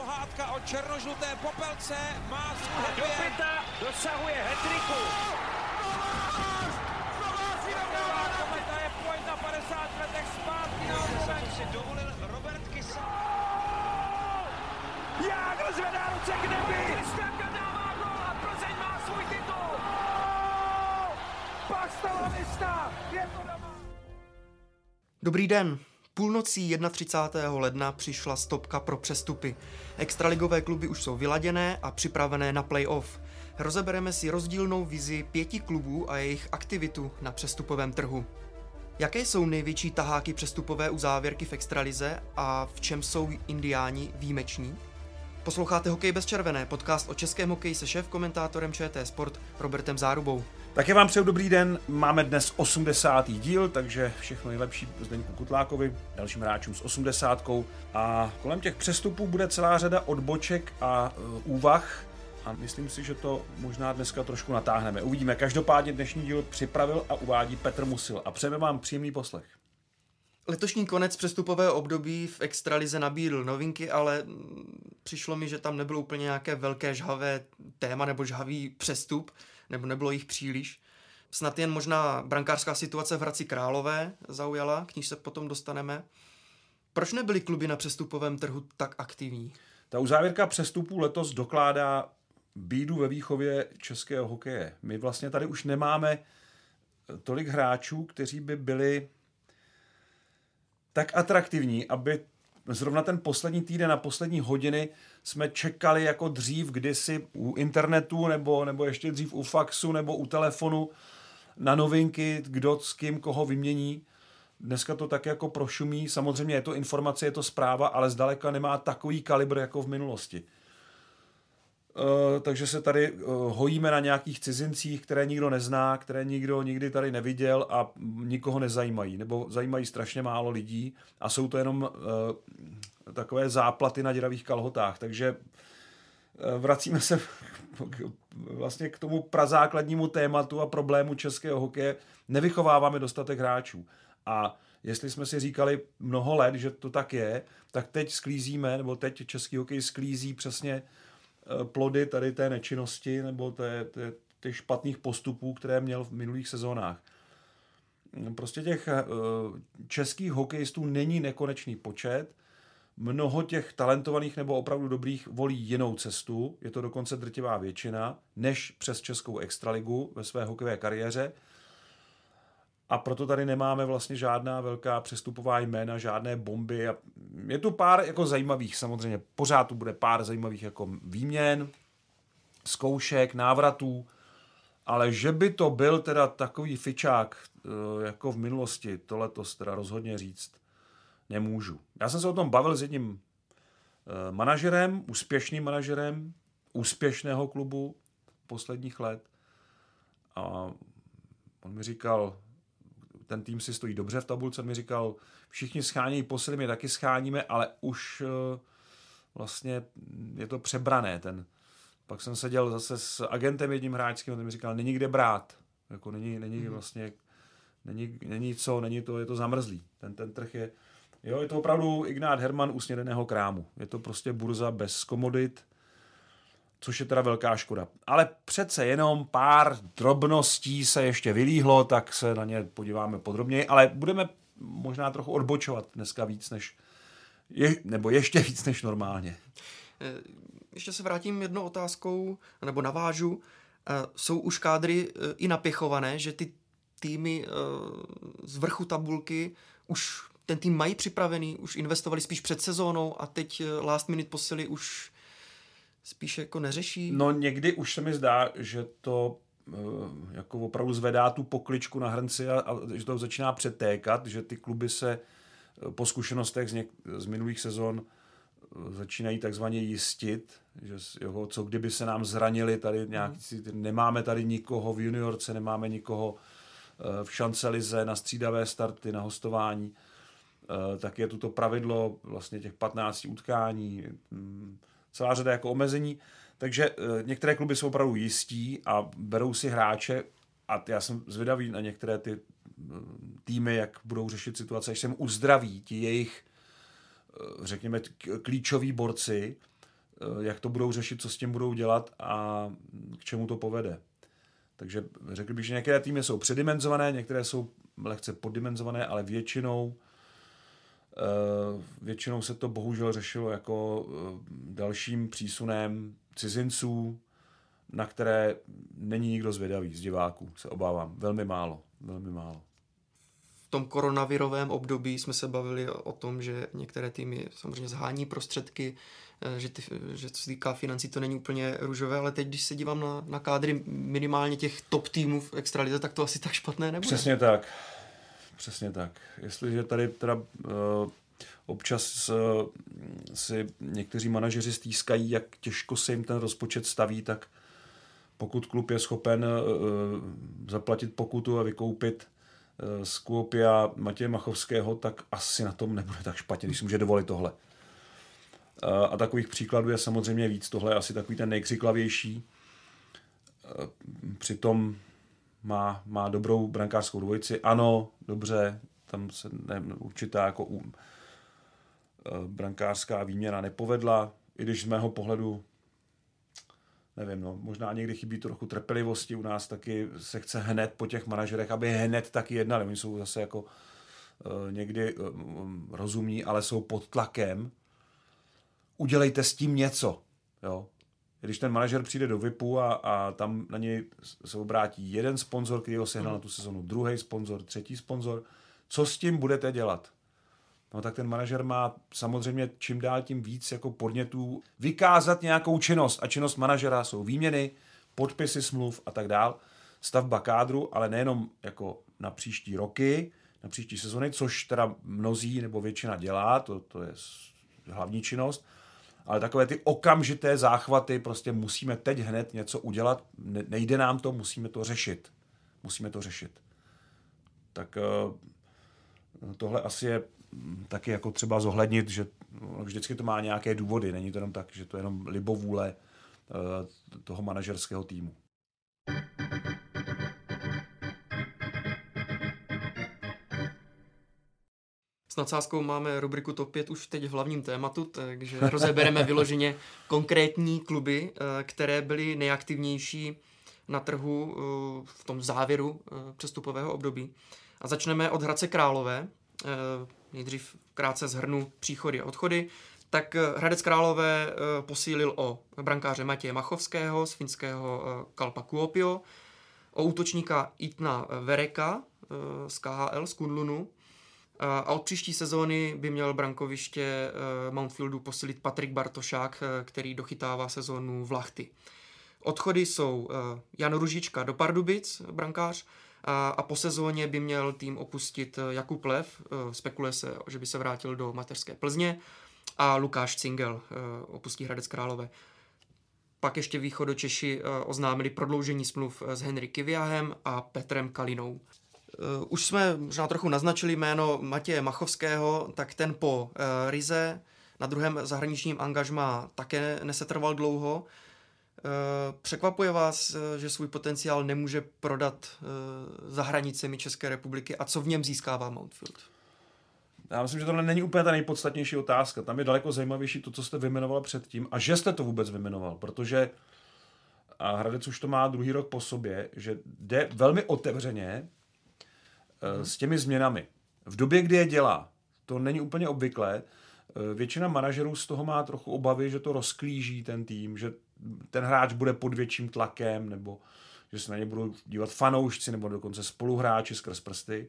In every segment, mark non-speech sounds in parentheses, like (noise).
pohádka o černožluté popelce má svůj Do pěta dosahuje hetriku. Kometa je pojď na 50 letech zpátky na si dovolil Robert Kysa. Jágr zvedá ruce k nebi. Kristianka dává gol a Plzeň má svůj titul. Je to doma. Dobrý den. Půlnocí 31. ledna přišla stopka pro přestupy. Extraligové kluby už jsou vyladěné a připravené na playoff. Rozebereme si rozdílnou vizi pěti klubů a jejich aktivitu na přestupovém trhu. Jaké jsou největší taháky přestupové uzávěrky v extralize a v čem jsou indiáni výjimeční? Posloucháte Hokej bez červené, podcast o českém hokeji se šéf komentátorem ČT Sport Robertem Zárubou. Také vám přeju dobrý den, máme dnes 80. díl, takže všechno nejlepší Zdeňku Kutlákovi, dalším hráčům s 80. A kolem těch přestupů bude celá řada odboček a uh, úvah a myslím si, že to možná dneska trošku natáhneme. Uvidíme. Každopádně dnešní díl připravil a uvádí Petr Musil a přejeme vám příjemný poslech. Letošní konec přestupového období v Extralize nabídl novinky, ale mm, přišlo mi, že tam nebylo úplně nějaké velké žhavé téma nebo žhavý přestup, nebo nebylo jich příliš. Snad jen možná brankářská situace v Hradci Králové zaujala, k níž se potom dostaneme. Proč nebyly kluby na přestupovém trhu tak aktivní? Ta uzávěrka přestupů letos dokládá bídu ve výchově českého hokeje. My vlastně tady už nemáme tolik hráčů, kteří by byli tak atraktivní, aby zrovna ten poslední týden a poslední hodiny jsme čekali jako dřív kdysi u internetu nebo, nebo ještě dřív u faxu nebo u telefonu na novinky, kdo s kým koho vymění. Dneska to tak jako prošumí. Samozřejmě je to informace, je to zpráva, ale zdaleka nemá takový kalibr jako v minulosti. Uh, takže se tady uh, hojíme na nějakých cizincích, které nikdo nezná, které nikdo nikdy tady neviděl a nikoho nezajímají, nebo zajímají strašně málo lidí a jsou to jenom uh, takové záplaty na děravých kalhotách. Takže vracíme se vlastně k tomu prazákladnímu tématu a problému českého hokeje. Nevychováváme dostatek hráčů. A jestli jsme si říkali mnoho let, že to tak je, tak teď sklízíme, nebo teď český hokej sklízí přesně plody tady té nečinnosti nebo té, té, těch špatných postupů, které měl v minulých sezónách. Prostě těch českých hokejistů není nekonečný počet. Mnoho těch talentovaných nebo opravdu dobrých volí jinou cestu, je to dokonce drtivá většina, než přes Českou extraligu ve své hokejové kariéře. A proto tady nemáme vlastně žádná velká přestupová jména, žádné bomby. Je tu pár jako zajímavých samozřejmě. Pořád tu bude pár zajímavých jako výměn, zkoušek, návratů. Ale že by to byl teda takový fičák jako v minulosti, to letos teda rozhodně říct nemůžu. Já jsem se o tom bavil s jedním manažerem, úspěšným manažerem úspěšného klubu posledních let. A on mi říkal, ten tým si stojí dobře v tabulce, mi říkal, všichni schánějí posily, my taky scháníme, ale už vlastně je to přebrané. Ten. Pak jsem seděl zase s agentem jedním hráčským, ten mi říkal, není kde brát. Jako není, není mm. vlastně, není, není co, není to, je to zamrzlý. Ten, ten trh je, jo, je to opravdu Ignát Herman usnědeného krámu. Je to prostě burza bez komodit, což je teda velká škoda. Ale přece jenom pár drobností se ještě vylíhlo, tak se na ně podíváme podrobněji, ale budeme možná trochu odbočovat dneska víc než, je, nebo ještě víc než normálně. Ještě se vrátím jednou otázkou, nebo navážu. Jsou už kádry i napěchované, že ty týmy z vrchu tabulky už ten tým mají připravený, už investovali spíš před sezónou a teď last minute posily už spíš jako neřeší? No někdy už se mi zdá, že to jako opravdu zvedá tu pokličku na hrnci a, a že to začíná přetékat, že ty kluby se po zkušenostech z, něk, z minulých sezon začínají takzvaně jistit, že jo, co kdyby se nám zranili tady nějaký, mm. nemáme tady nikoho v juniorce, nemáme nikoho v šancelize na střídavé starty, na hostování, tak je tu to pravidlo vlastně těch 15 utkání, celá řada jako omezení, takže některé kluby jsou opravdu jistí a berou si hráče a já jsem zvědavý na některé ty týmy, jak budou řešit situace, až se uzdraví ti jejich, řekněme, klíčoví borci, jak to budou řešit, co s tím budou dělat a k čemu to povede. Takže řekl bych, že některé týmy jsou předimenzované, některé jsou lehce poddimenzované, ale většinou eh, většinou se to bohužel řešilo jako eh, dalším přísunem cizinců, na které není nikdo zvědavý z diváků, se obávám. Velmi málo, velmi málo. V tom koronavirovém období jsme se bavili o tom, že některé týmy samozřejmě zhání prostředky, eh, že, ty, že co se týká financí, to není úplně růžové, ale teď, když se dívám na, na kádry minimálně těch top týmů v extralize, tak to asi tak špatné nebude. Přesně tak. Přesně tak. Jestliže tady teda uh, občas uh, si někteří manažeři stýskají, jak těžko se jim ten rozpočet staví, tak pokud klub je schopen uh, zaplatit pokutu a vykoupit uh, z Kuopia Matěje Machovského, tak asi na tom nebude tak špatně, když si může dovolit tohle. A takových příkladů je samozřejmě víc. Tohle je asi takový ten nejkřiklavější. Přitom má, má dobrou brankářskou dvojici. Ano, dobře, tam se ne, určitá jako um, brankářská výměna nepovedla, i když z mého pohledu nevím, no, možná někdy chybí trochu trpělivosti u nás, taky se chce hned po těch manažerech, aby hned taky jednali. Oni jsou zase jako uh, někdy uh, rozumní, ale jsou pod tlakem. Udělejte s tím něco. Jo? Když ten manažer přijde do VIPu a, a tam na něj se obrátí jeden sponzor, který ho sehnal na tu sezonu, druhý sponzor, třetí sponzor, co s tím budete dělat? No tak ten manažer má samozřejmě čím dál tím víc jako podnětů vykázat nějakou činnost a činnost manažera jsou výměny, podpisy smluv a tak dál, stavba kádru, ale nejenom jako na příští roky, na příští sezony, což teda mnozí nebo většina dělá, to, to je hlavní činnost, ale takové ty okamžité záchvaty, prostě musíme teď hned něco udělat, nejde nám to, musíme to řešit. Musíme to řešit. Tak eh, tohle asi je taky jako třeba zohlednit, že vždycky to má nějaké důvody, není to jenom tak, že to je jenom libovůle eh, toho manažerského týmu. Nadsázkou máme rubriku TOP 5 už teď v hlavním tématu, takže rozebereme vyloženě konkrétní kluby, eh, které byly nejaktivnější na trhu eh, v tom závěru eh, přestupového období. A začneme od Hradce Králové. Nejdřív krátce zhrnu příchody a odchody. Tak Hradec Králové posílil o brankáře Matěje Machovského z finského Kalpa Kuopio, o útočníka Itna Vereka z KHL z Kunlunu, a od příští sezóny by měl brankoviště eh, Mountfieldu posilit Patrik Bartošák, eh, který dochytává sezónu v Lachty. Odchody jsou eh, Jan Ružička do Pardubic, brankář, a, po sezóně by měl tým opustit Jakub Lev, spekuluje se, že by se vrátil do mateřské Plzně, a Lukáš Cingel opustí Hradec Králové. Pak ještě východočeši oznámili prodloužení smluv s Henry Kiviahem a Petrem Kalinou. Uh, už jsme možná trochu naznačili jméno Matěje Machovského, tak ten po uh, Rize na druhém zahraničním angažmá také nesetrval dlouho. Uh, překvapuje vás, že svůj potenciál nemůže prodat za hranicemi České republiky a co v něm získává Mountfield? Já myslím, že tohle není úplně ta nejpodstatnější otázka. Tam je daleko zajímavější to, co jste vymenoval předtím a že jste to vůbec vymenoval, protože a Hradec už to má druhý rok po sobě, že jde velmi otevřeně Eh, s těmi změnami. V době, kdy je dělá, to není úplně obvyklé, eh, většina manažerů z toho má trochu obavy, že to rozklíží ten tým, že ten hráč bude pod větším tlakem, nebo že se na ně budou dívat fanoušci, nebo dokonce spoluhráči skrz prsty.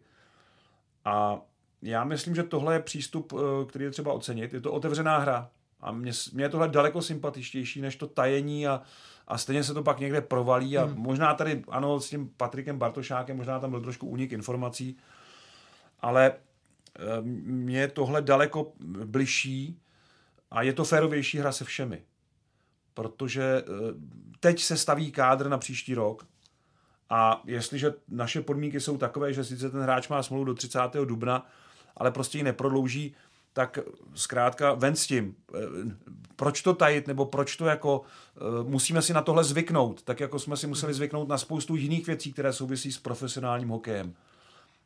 A já myslím, že tohle je přístup, eh, který je třeba ocenit. Je to otevřená hra. A mně, mně je tohle daleko sympatičtější, než to tajení a, a stejně se to pak někde provalí a hmm. možná tady, ano, s tím Patrikem Bartošákem, možná tam byl trošku únik informací, ale eh, mně je tohle daleko bližší a je to férovější hra se všemi. Protože eh, teď se staví kádr na příští rok a jestliže naše podmínky jsou takové, že sice ten hráč má smlouvu do 30. dubna, ale prostě ji neprodlouží, tak zkrátka ven s tím. Eh, proč to tajit, nebo proč to jako, eh, musíme si na tohle zvyknout, tak jako jsme si museli zvyknout na spoustu jiných věcí, které souvisí s profesionálním hokejem.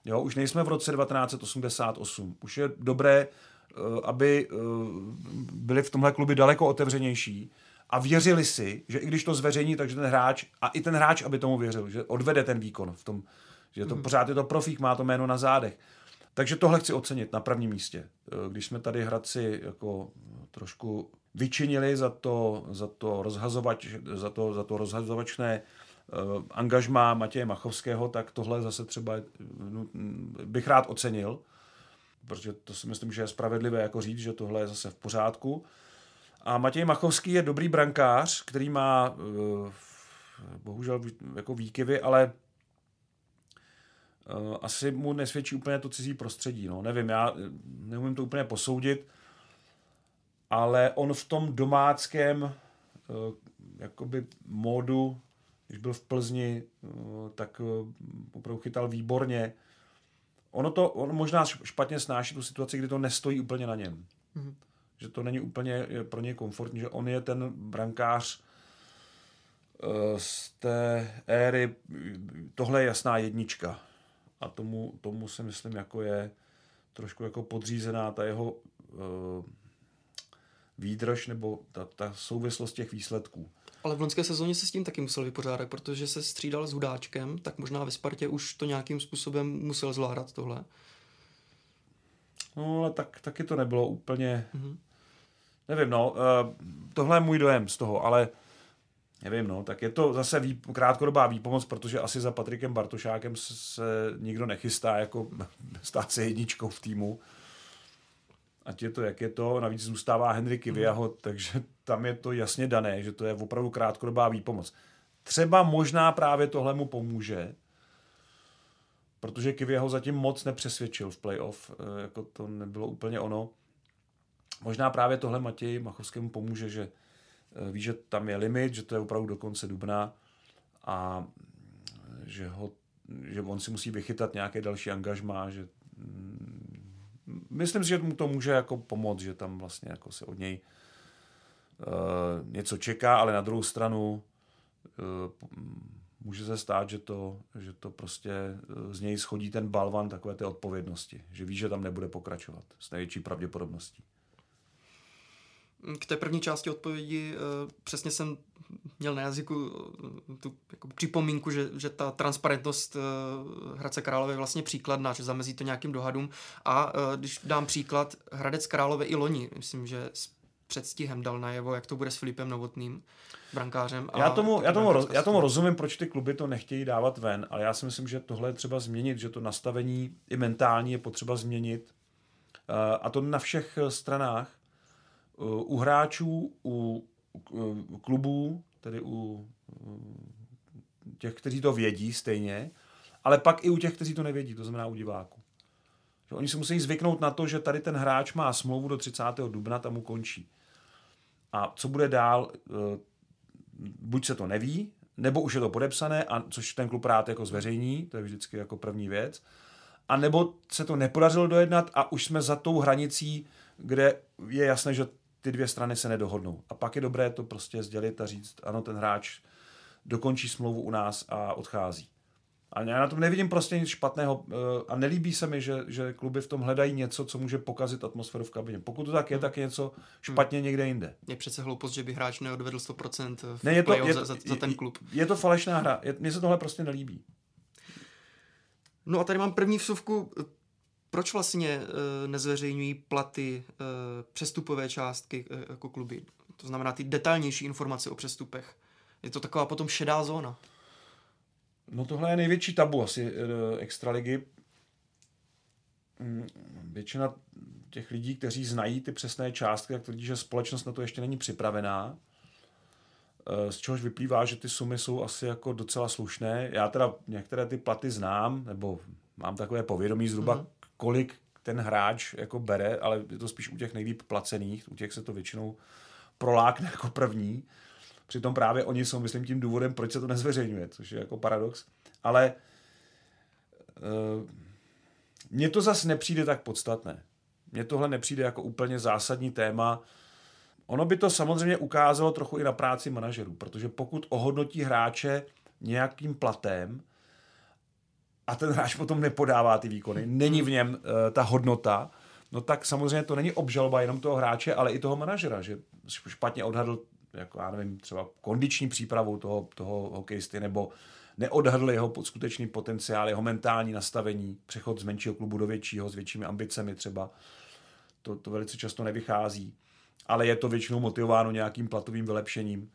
Jo, už nejsme v roce 1988. Už je dobré aby byli v tomhle klubi daleko otevřenější a věřili si, že i když to zveřejní, takže ten hráč, a i ten hráč, aby tomu věřil, že odvede ten výkon v tom, že to mm. pořád je to profík, má to jméno na zádech. Takže tohle chci ocenit na prvním místě. Když jsme tady Hradci jako trošku vyčinili za to, za to, rozhazovač, za to, za to rozhazovačné uh, angažmá Matěje Machovského, tak tohle zase třeba no, bych rád ocenil, protože to si myslím, že je spravedlivé jako říct, že tohle je zase v pořádku. A Matěj Machovský je dobrý brankář, který má bohužel jako výkyvy, ale asi mu nesvědčí úplně to cizí prostředí. No. Nevím, já neumím to úplně posoudit ale on v tom domáckém uh, jakoby módu, když byl v Plzni, tak opravdu chytal výborně. Ono to, on možná špatně snáší tu situaci, kdy to nestojí úplně na něm. Mm-hmm. Že to není úplně pro něj komfortní, že on je ten brankář z té éry, tohle je jasná jednička. A tomu, tomu si myslím, jako je trošku jako podřízená ta jeho výdrž nebo ta, ta souvislost těch výsledků. Ale v loňské sezóně se s tím taky musel vypořádat, protože se střídal s Hudáčkem, tak možná ve Spartě už to nějakým způsobem musel zvládat tohle. No, ale tak, taky to nebylo úplně... Mm-hmm. Nevím, no, uh, tohle je můj dojem z toho, ale nevím, no, tak je to zase vý, krátkodobá výpomoc, protože asi za Patrikem Bartošákem se, nikdo nechystá jako (laughs) stát se jedničkou v týmu ať je to, jak je to. Navíc zůstává Henry Kiviaho, mm. takže tam je to jasně dané, že to je opravdu krátkodobá výpomoc. Třeba možná právě tohle mu pomůže, protože Kiviaho zatím moc nepřesvědčil v playoff, eh, jako to nebylo úplně ono. Možná právě tohle Matěji Machovskému pomůže, že ví, že tam je limit, že to je opravdu do konce dubna a že, ho, že on si musí vychytat nějaké další angažmá, že mm, myslím si, že mu to může jako pomoct, že tam vlastně jako se od něj uh, něco čeká, ale na druhou stranu uh, může se stát, že to, že to prostě z něj schodí ten balvan takové té odpovědnosti, že ví, že tam nebude pokračovat s největší pravděpodobností. K té první části odpovědi uh, přesně jsem měl na jazyku uh, tu jako připomínku, že, že ta transparentnost uh, Hradce Králové je vlastně příkladná, že zamezí to nějakým dohadům. A když dám příklad, Hradec Králové i loni, myslím, že s předstihem dal najevo, jak to bude s Filipem Novotným, brankářem. já tomu, já, tomu roz, já tomu rozumím, proč ty kluby to nechtějí dávat ven, ale já si myslím, že tohle je třeba změnit, že to nastavení i mentální je potřeba změnit. A to na všech stranách u hráčů, u klubů, tedy u těch, kteří to vědí stejně, ale pak i u těch, kteří to nevědí, to znamená u diváků. Že oni si musí zvyknout na to, že tady ten hráč má smlouvu do 30. dubna, tam mu končí. A co bude dál, eh, buď se to neví, nebo už je to podepsané, a což ten klub rád jako zveřejní, to je vždycky jako první věc, a nebo se to nepodařilo dojednat a už jsme za tou hranicí, kde je jasné, že ty dvě strany se nedohodnou. A pak je dobré to prostě sdělit a říct, ano, ten hráč dokončí smlouvu u nás a odchází. A já na tom nevidím prostě nic špatného eh, a nelíbí se mi, že, že kluby v tom hledají něco, co může pokazit atmosféru v kabině. Pokud to tak je, hmm. tak je něco špatně hmm. někde jinde. Je přece hloupost, že by hráč neodvedl 100% v ne, je to, je, za, za ten klub. Je, je to falešná hra. Mně se tohle prostě nelíbí. No a tady mám první vsuvku proč vlastně uh, nezveřejňují platy, uh, přestupové částky uh, jako kluby? To znamená ty detailnější informace o přestupech. Je to taková potom šedá zóna. No tohle je největší tabu asi extraligy. Um, většina těch lidí, kteří znají ty přesné částky, tak tvrdí, že společnost na to ještě není připravená. Z čehož vyplývá, že ty sumy jsou asi jako docela slušné. Já teda některé ty platy znám, nebo mám takové povědomí zhruba, mm-hmm kolik ten hráč jako bere, ale je to spíš u těch nejlíp placených, u těch se to většinou prolákne jako první. Přitom právě oni jsou, myslím, tím důvodem, proč se to nezveřejňuje, což je jako paradox. Ale uh, mně to zase nepřijde tak podstatné. Mně tohle nepřijde jako úplně zásadní téma. Ono by to samozřejmě ukázalo trochu i na práci manažerů, protože pokud ohodnotí hráče nějakým platem, a ten hráč potom nepodává ty výkony, není v něm uh, ta hodnota, no tak samozřejmě to není obžaloba jenom toho hráče, ale i toho manažera, že špatně odhadl, jako já nevím, třeba kondiční přípravu toho, toho hokejisty, nebo neodhadl jeho skutečný potenciál, jeho mentální nastavení, přechod z menšího klubu do většího, s většími ambicemi třeba. To, to velice často nevychází, ale je to většinou motivováno nějakým platovým vylepšením.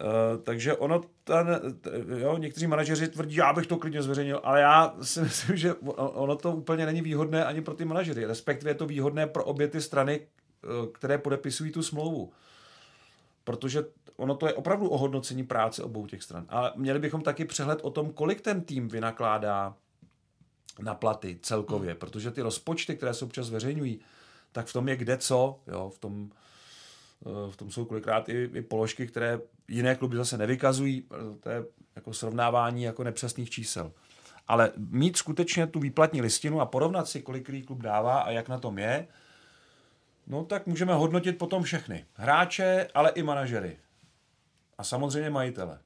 Uh, takže ono, ten, jo, někteří manažeři tvrdí, já bych to klidně zveřejnil, ale já si (laughs) myslím, že ono to úplně není výhodné ani pro ty manažery, respektive je to výhodné pro obě ty strany, uh, které podepisují tu smlouvu. Protože ono to je opravdu ohodnocení práce obou těch stran. A měli bychom taky přehled o tom, kolik ten tým vynakládá na platy celkově, hmm. protože ty rozpočty, které se občas zveřejňují, tak v tom je kde co, jo, v tom, eh, v tom jsou kolikrát i, i položky, které jiné kluby zase nevykazují, to je jako srovnávání jako nepřesných čísel. Ale mít skutečně tu výplatní listinu a porovnat si, kolik klub dává a jak na tom je, no tak můžeme hodnotit potom všechny. Hráče, ale i manažery. A samozřejmě majitele.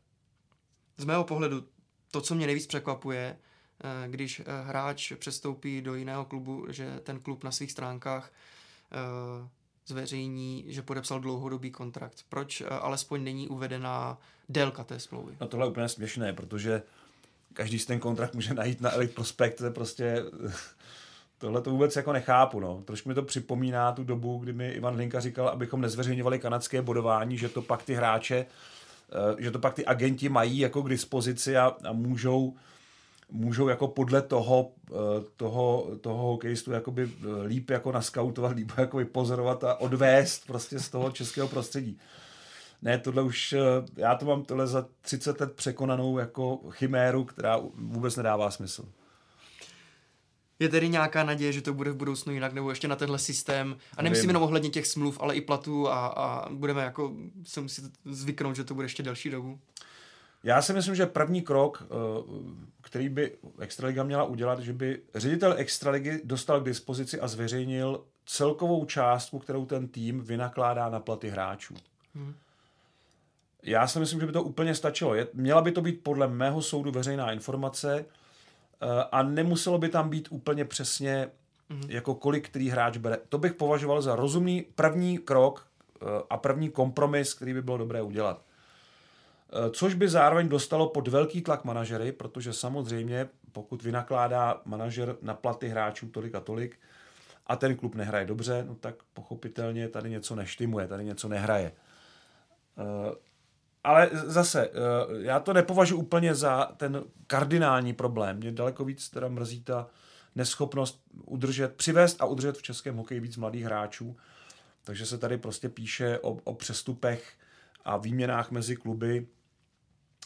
Z mého pohledu to, co mě nejvíc překvapuje, eh, když eh, hráč přestoupí do jiného klubu, že ten klub na svých stránkách eh, zveřejní, že podepsal dlouhodobý kontrakt. Proč alespoň není uvedená délka té smlouvy? No tohle je úplně směšné, protože každý si ten kontrakt může najít na Elite Prospect, to je prostě (laughs) tohle to vůbec jako nechápu. No. Trošku mi to připomíná tu dobu, kdy mi Ivan Linka říkal, abychom nezveřejňovali kanadské bodování, že to pak ty hráče Eh, že to pak ty agenti mají jako k dispozici a, a můžou můžou jako podle toho, eh, toho, toho hokejistu jakoby eh, líp jako naskautovat, líp jako pozorovat a odvést prostě z toho českého prostředí. Ne, tohle už, já to mám tohle za 30 let překonanou jako chiméru, která vůbec nedává smysl. Je tedy nějaká naděje, že to bude v budoucnu jinak, nebo ještě na tenhle systém? A nemyslím jenom ohledně těch smluv, ale i platů a, a budeme jako se muset zvyknout, že to bude ještě delší dobu? Já si myslím, že první krok, eh, který by Extraliga měla udělat, že by ředitel Extraligy dostal k dispozici a zveřejnil celkovou částku, kterou ten tým vynakládá na platy hráčů. Hmm. Já si myslím, že by to úplně stačilo. Je, měla by to být podle mého soudu veřejná informace, Eh, a nemuselo by tam být úplně přesně mm-hmm. jako kolik který hráč bere. To bych považoval za rozumný první krok eh, a první kompromis, který by bylo dobré udělat. Eh, což by zároveň dostalo pod velký tlak manažery, protože samozřejmě pokud vynakládá manažer na platy hráčů tolik a tolik a ten klub nehraje dobře, no tak pochopitelně tady něco neštimuje, tady něco nehraje ale zase, eh, já to nepovažuji úplně za ten kardinální problém. Mě daleko víc teda mrzí ta neschopnost udržet, přivést a udržet v českém hokeji víc mladých hráčů. Takže se tady prostě píše o, o přestupech a výměnách mezi kluby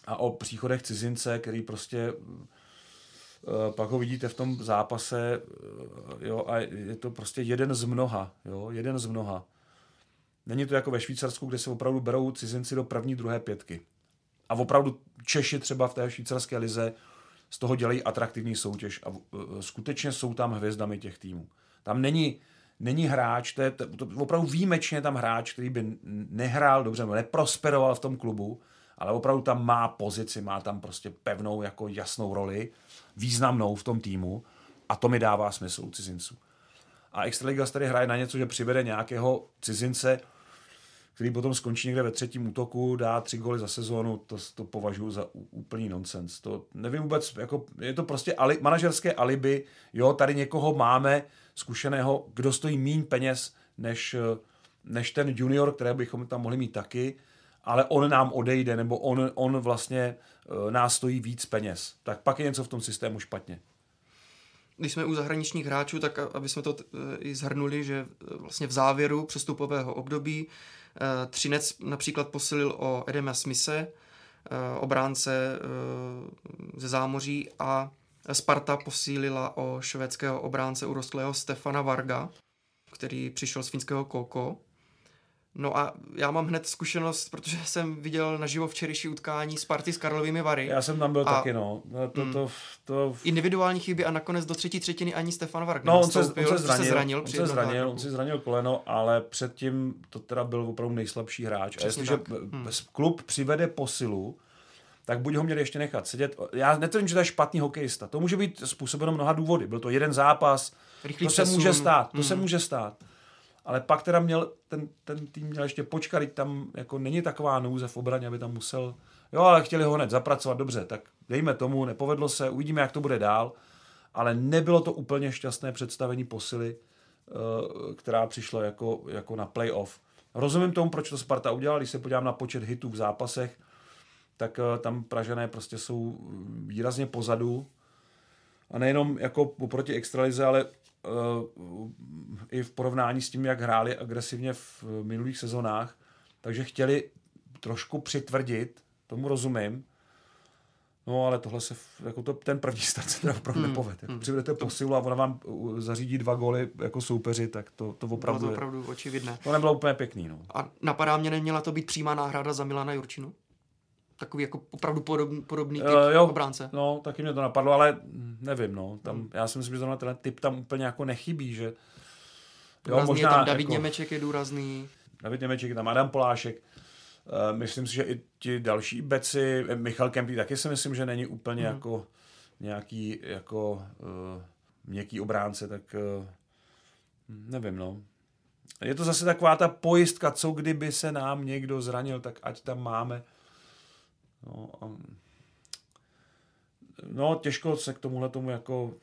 a o příchodech cizince, který prostě eh, pak ho vidíte v tom zápase eh, jo, a je to prostě jeden z mnoha, jo, jeden z mnoha. Není to jako ve Švýcarsku, kde se opravdu berou cizinci do první, druhé pětky. A opravdu Češi třeba v té švýcarské lize z toho dělají atraktivní soutěž a e, skutečně jsou tam hvězdami těch týmů. Tam není, není hráč, to je to, to opravdu výjimečně tam hráč, který by nehrál dobře, neprosperoval v tom klubu, ale opravdu tam má pozici, má tam prostě pevnou jako jasnou roli, významnou v tom týmu a to mi dává smysl u cizinců. A Extraliga tady hraje na něco, že přivede nějakého cizince, který potom skončí někde ve třetím útoku, dá tři goly za sezónu, to, to považuji za úplný nonsens. To nevím vůbec, jako, je to prostě ali, manažerské alibi, jo, tady někoho máme zkušeného, kdo stojí méně peněz než, než ten junior, které bychom tam mohli mít taky, ale on nám odejde, nebo on, on vlastně uh, nás stojí víc peněz. Tak pak je něco v tom systému špatně když jsme u zahraničních hráčů, tak aby jsme to i zhrnuli, že vlastně v závěru přestupového období Eh, Třinec například posilil o Edema Smise, eh, obránce eh, ze zámoří a Sparta posílila o švédského obránce urostlého Stefana Varga, který přišel z finského Koko. No a já mám hned zkušenost, protože jsem viděl naživo včerejší utkání Sparty s Karlovými Vary. Já jsem tam byl a, taky, no. no to, to, to... Individuální chyby a nakonec do třetí třetiny ani Stefan Varg no, on se, on se zranil, se zranil, on se zranil, on si zranil koleno, ale předtím to teda byl opravdu nejslabší hráč. Přesně a jestliže. Hmm. klub přivede posilu, tak buď ho měli ještě nechat sedět. Já netvrdím, že to je špatný hokejista. To může být způsobeno mnoha důvody. Byl to jeden zápas, Rychlý to se přesun. může stát, to Mm. se může stát. Ale pak teda měl, ten, ten tým měl ještě počkat, tam jako není taková nouze v obraně, aby tam musel, jo, ale chtěli ho hned zapracovat, dobře, tak dejme tomu, nepovedlo se, uvidíme, jak to bude dál, ale nebylo to úplně šťastné představení posily, eh, která přišla jako, jako na playoff. Rozumím tomu, proč to Sparta udělala, když se podívám na počet hitů v zápasech, tak eh, tam Pražané prostě jsou výrazně pozadu. A nejenom jako oproti extralize, ale i v porovnání s tím, jak hráli agresivně v minulých sezonách. Takže chtěli trošku přitvrdit, tomu rozumím. No ale tohle se, jako to, ten první start se teda opravdu hmm. nepovede. Jako přivedete posilu a ona vám uh, zařídí dva góly jako soupeři, tak to, to Bylo opravdu, to je- opravdu očividné. to nebylo úplně pěkný. No. A napadá mě, neměla to být přímá náhrada za Milana Jurčinu? Takový jako opravdu podobný, podobný typ Eh, jo. obránce. No, taky mě to napadlo, ale nevím, no. Tam, já si myslím, že zrovna ten typ tam úplně jako nechybí, že... Důrazný je tam David Němeček je důrazný. David Němeček, je tam Adam Polášek. Uh, myslím si, že i ti další beci, eh, Michal Kempý taky si myslím, že není úplně Mhm. jako nějaký jako uh, měkký obránce, tak uh, nevím, no. Je to zase taková ta pojistka, co kdyby se nám někdo zranil, tak ať tam máme. No, a... no těžko se k tomuhle tomu jako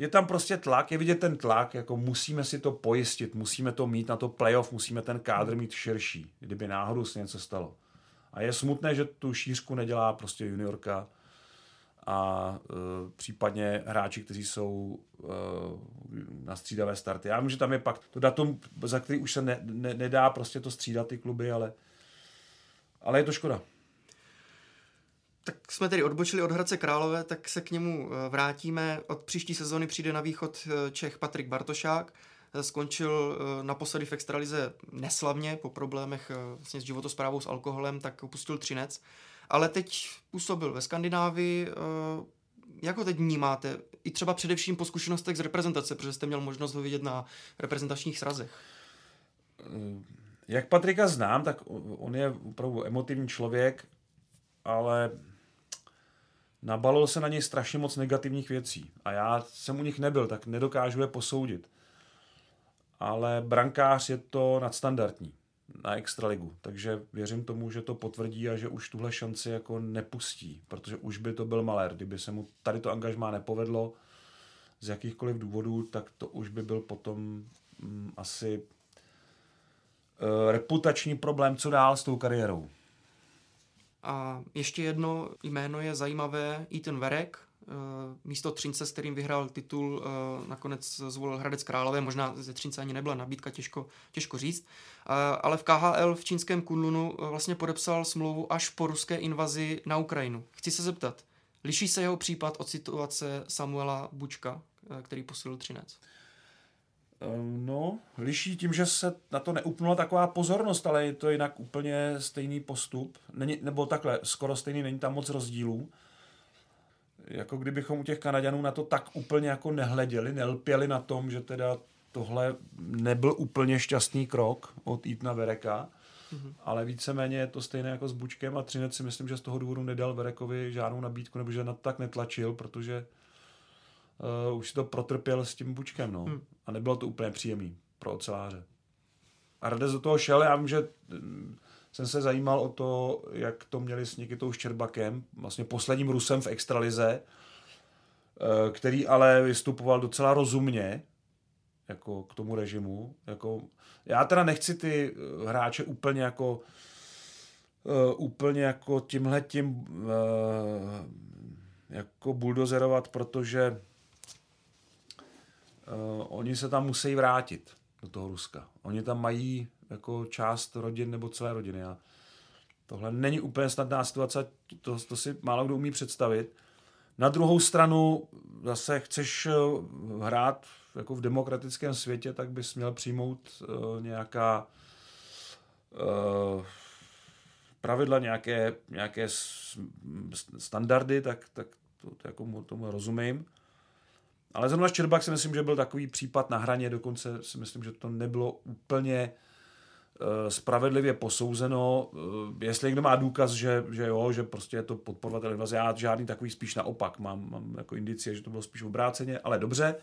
je tam prostě tlak, je vidět ten tlak, jako musíme si to pojistit, musíme to mít na to playoff, musíme ten kádr mít širší, kdyby náhodou se něco stalo. A je smutné, že tu šířku nedělá prostě juniorka a uh, případně hráči, kteří jsou uh, na střídavé starty. Já vím, že tam je pak to datum, za který už se ne, ne, nedá prostě to střídat ty kluby, ale, ale je to škoda. Tak jsme tedy odbočili od Hradce Králové, tak se k němu eh, vrátíme. Od příští sezony přijde na východ eh, Čech Patrik Bartošák. Eh, Skončil naposledy v extralize neslavně po problémech vlastně s životosprávou s alkoholem, tak opustil Třinec. Ale teď působil ve Skandinávii. Jak ho teď vnímáte? I třeba především po zkušenostech z reprezentace, protože jste měl možnost ho vidět na reprezentačních srazech. Jak Patrika znám, tak on je opravdu emotivní člověk, ale nabalil se na něj strašně moc negativních věcí. A já jsem u nich nebyl, tak nedokážu je posoudit. Ale brankář je to nadstandardní na extraligu, takže věřím tomu, že to potvrdí a že už tuhle šanci jako nepustí, protože už by to byl malér. Kdyby se mu tady to angažmá nepovedlo z jakýchkoliv důvodů, tak to už by byl potom mm, asi reputační problém, co dál s tou kariérou. A ještě jedno jméno je zajímavé, Ethan Verek, eh, místo Třince, s kterým vyhrál titul, eh, nakonec zvolil Hradec Králové, možná ze Třince ani nebyla nabídka, těžko, těžko říct, Eh, ale v KHL v čínském Kunlunu eh, vlastně podepsal smlouvu až po ruské invazi na Ukrajinu. Chci se zeptat, liší se jeho případ od situace Samuela Bučka, eh, který posilil Třinec? Ehm, No, liší tím, že se na to neupnula taková pozornost, ale je to jinak úplně stejný postup. Není, nebo takhle, skoro stejný, není tam moc rozdílů. Jako kdybychom u těch Kanaďanů na to tak úplně jako nehleděli, nelpěli na tom, že teda tohle nebyl úplně šťastný krok od Etna Vereka, mm-hmm. ale víceméně je to stejné jako s Bučkem a Třinec si myslím, že z toho důvodu nedal Verekovi žádnou nabídku, nebo že na to tak netlačil, protože uh, už si to protrpěl s tím Bučkem, no. Hmm. A nebylo to úplně příjemný pro oceláře. A Radec do toho šel, já vím, že mm, jsem se zajímal o to, jak to měli s Nikitou Ščerbakem, vlastně posledním Rusem v extralize, eh, který ale vystupoval docela rozumně, jako k tomu režimu. Jako, já teda nechci ty eh, hráče úplně jako úplně jako tímhle tím jako buldozerovat, protože uh, oni se tam musí vrátit do toho Ruska. Oni tam mají jako část rodin nebo celé rodiny. A tohle není úplně snadná situace, to, to si málo kdo umí představit. Na druhou stranu zase chceš eh, hrát jako v demokratickém světě, tak bys měl přijmout uh, nějaká uh, pravidla, nějaké, nějaké standardy, tak, tak to, to jako mu- tomu rozumím. Ale zrovna Ščerbak si myslím, že byl takový případ na hraně, dokonce si myslím, že to nebylo úplně spravedlivě posouzeno, jestli někdo má důkaz, že, že jo, že prostě je to podporovatel invaze, já žádný takový spíš naopak, mám, mám jako indicie, že to bylo spíš obráceně, ale dobře.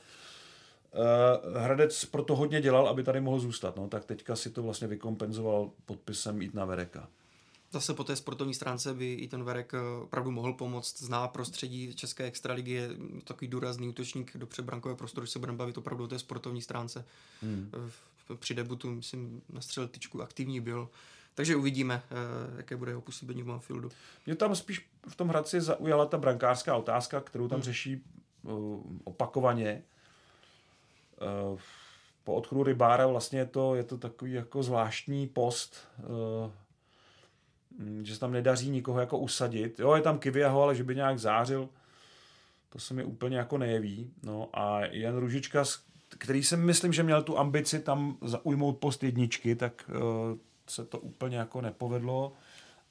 Hradec proto hodně dělal, aby tady mohl zůstat, no, tak teďka si to vlastně vykompenzoval podpisem jít na Vereka zase po té sportovní stránce by i ten Verek eh, opravdu mohl pomoct, zná prostředí České extraligy, je takový důrazný útočník do předbrankového prostoru, se budeme bavit opravdu o té sportovní stránce. Hmm. Při debutu, myslím, na střeletičku aktivní byl. Takže uvidíme, eh, jaké bude jeho působení v Manfieldu. Mě tam spíš v tom Hradci zaujala ta brankářská otázka, kterou tam hmm. řeší opakovaně. Po odchodu Rybára vlastně je to, je to takový jako zvláštní post. Mm, že se tam nedaří nikoho jako usadit. Jo, je tam Kiviaho, ale že by nějak zářil, to se mi úplně jako nejeví. No a Jan Ružička, který si myslím, že měl tu ambici tam zaujmout post jedničky, tak uh, se to úplně jako nepovedlo.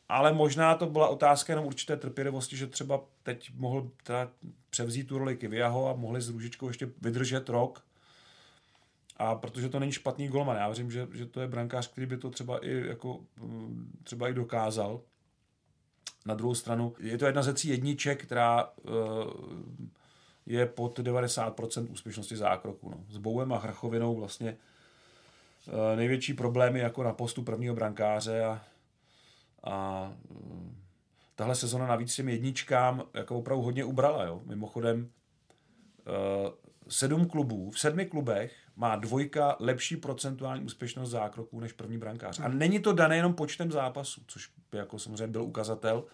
Ale možná to byla otázka jenom určité trpělivosti, že třeba teď mohl teda převzít tu roli Kiviaho a mohli s Růžičkou ještě vydržet rok, a protože to není špatný golman, já věřím, že, že to je brankář, který by to třeba i, jako, mm, třeba i dokázal. Na druhou stranu je to jedna ze tří jedniček, která uh, je pod 90% úspěšnosti zákroku. No. S Bouem a Hrchovinou vlastně uh, největší problémy jako na postu prvního brankáře a, a uh, tahle sezona navíc těm jedničkám jako opravdu hodně ubrala. Jo. Mimochodem sedm klubů, v sedmi klubech má dvojka lepší procentuální úspěšnost zákroků než první brankář. A není to dané jenom počtem zápasů, což by jako samozřejmě byl ukazatel,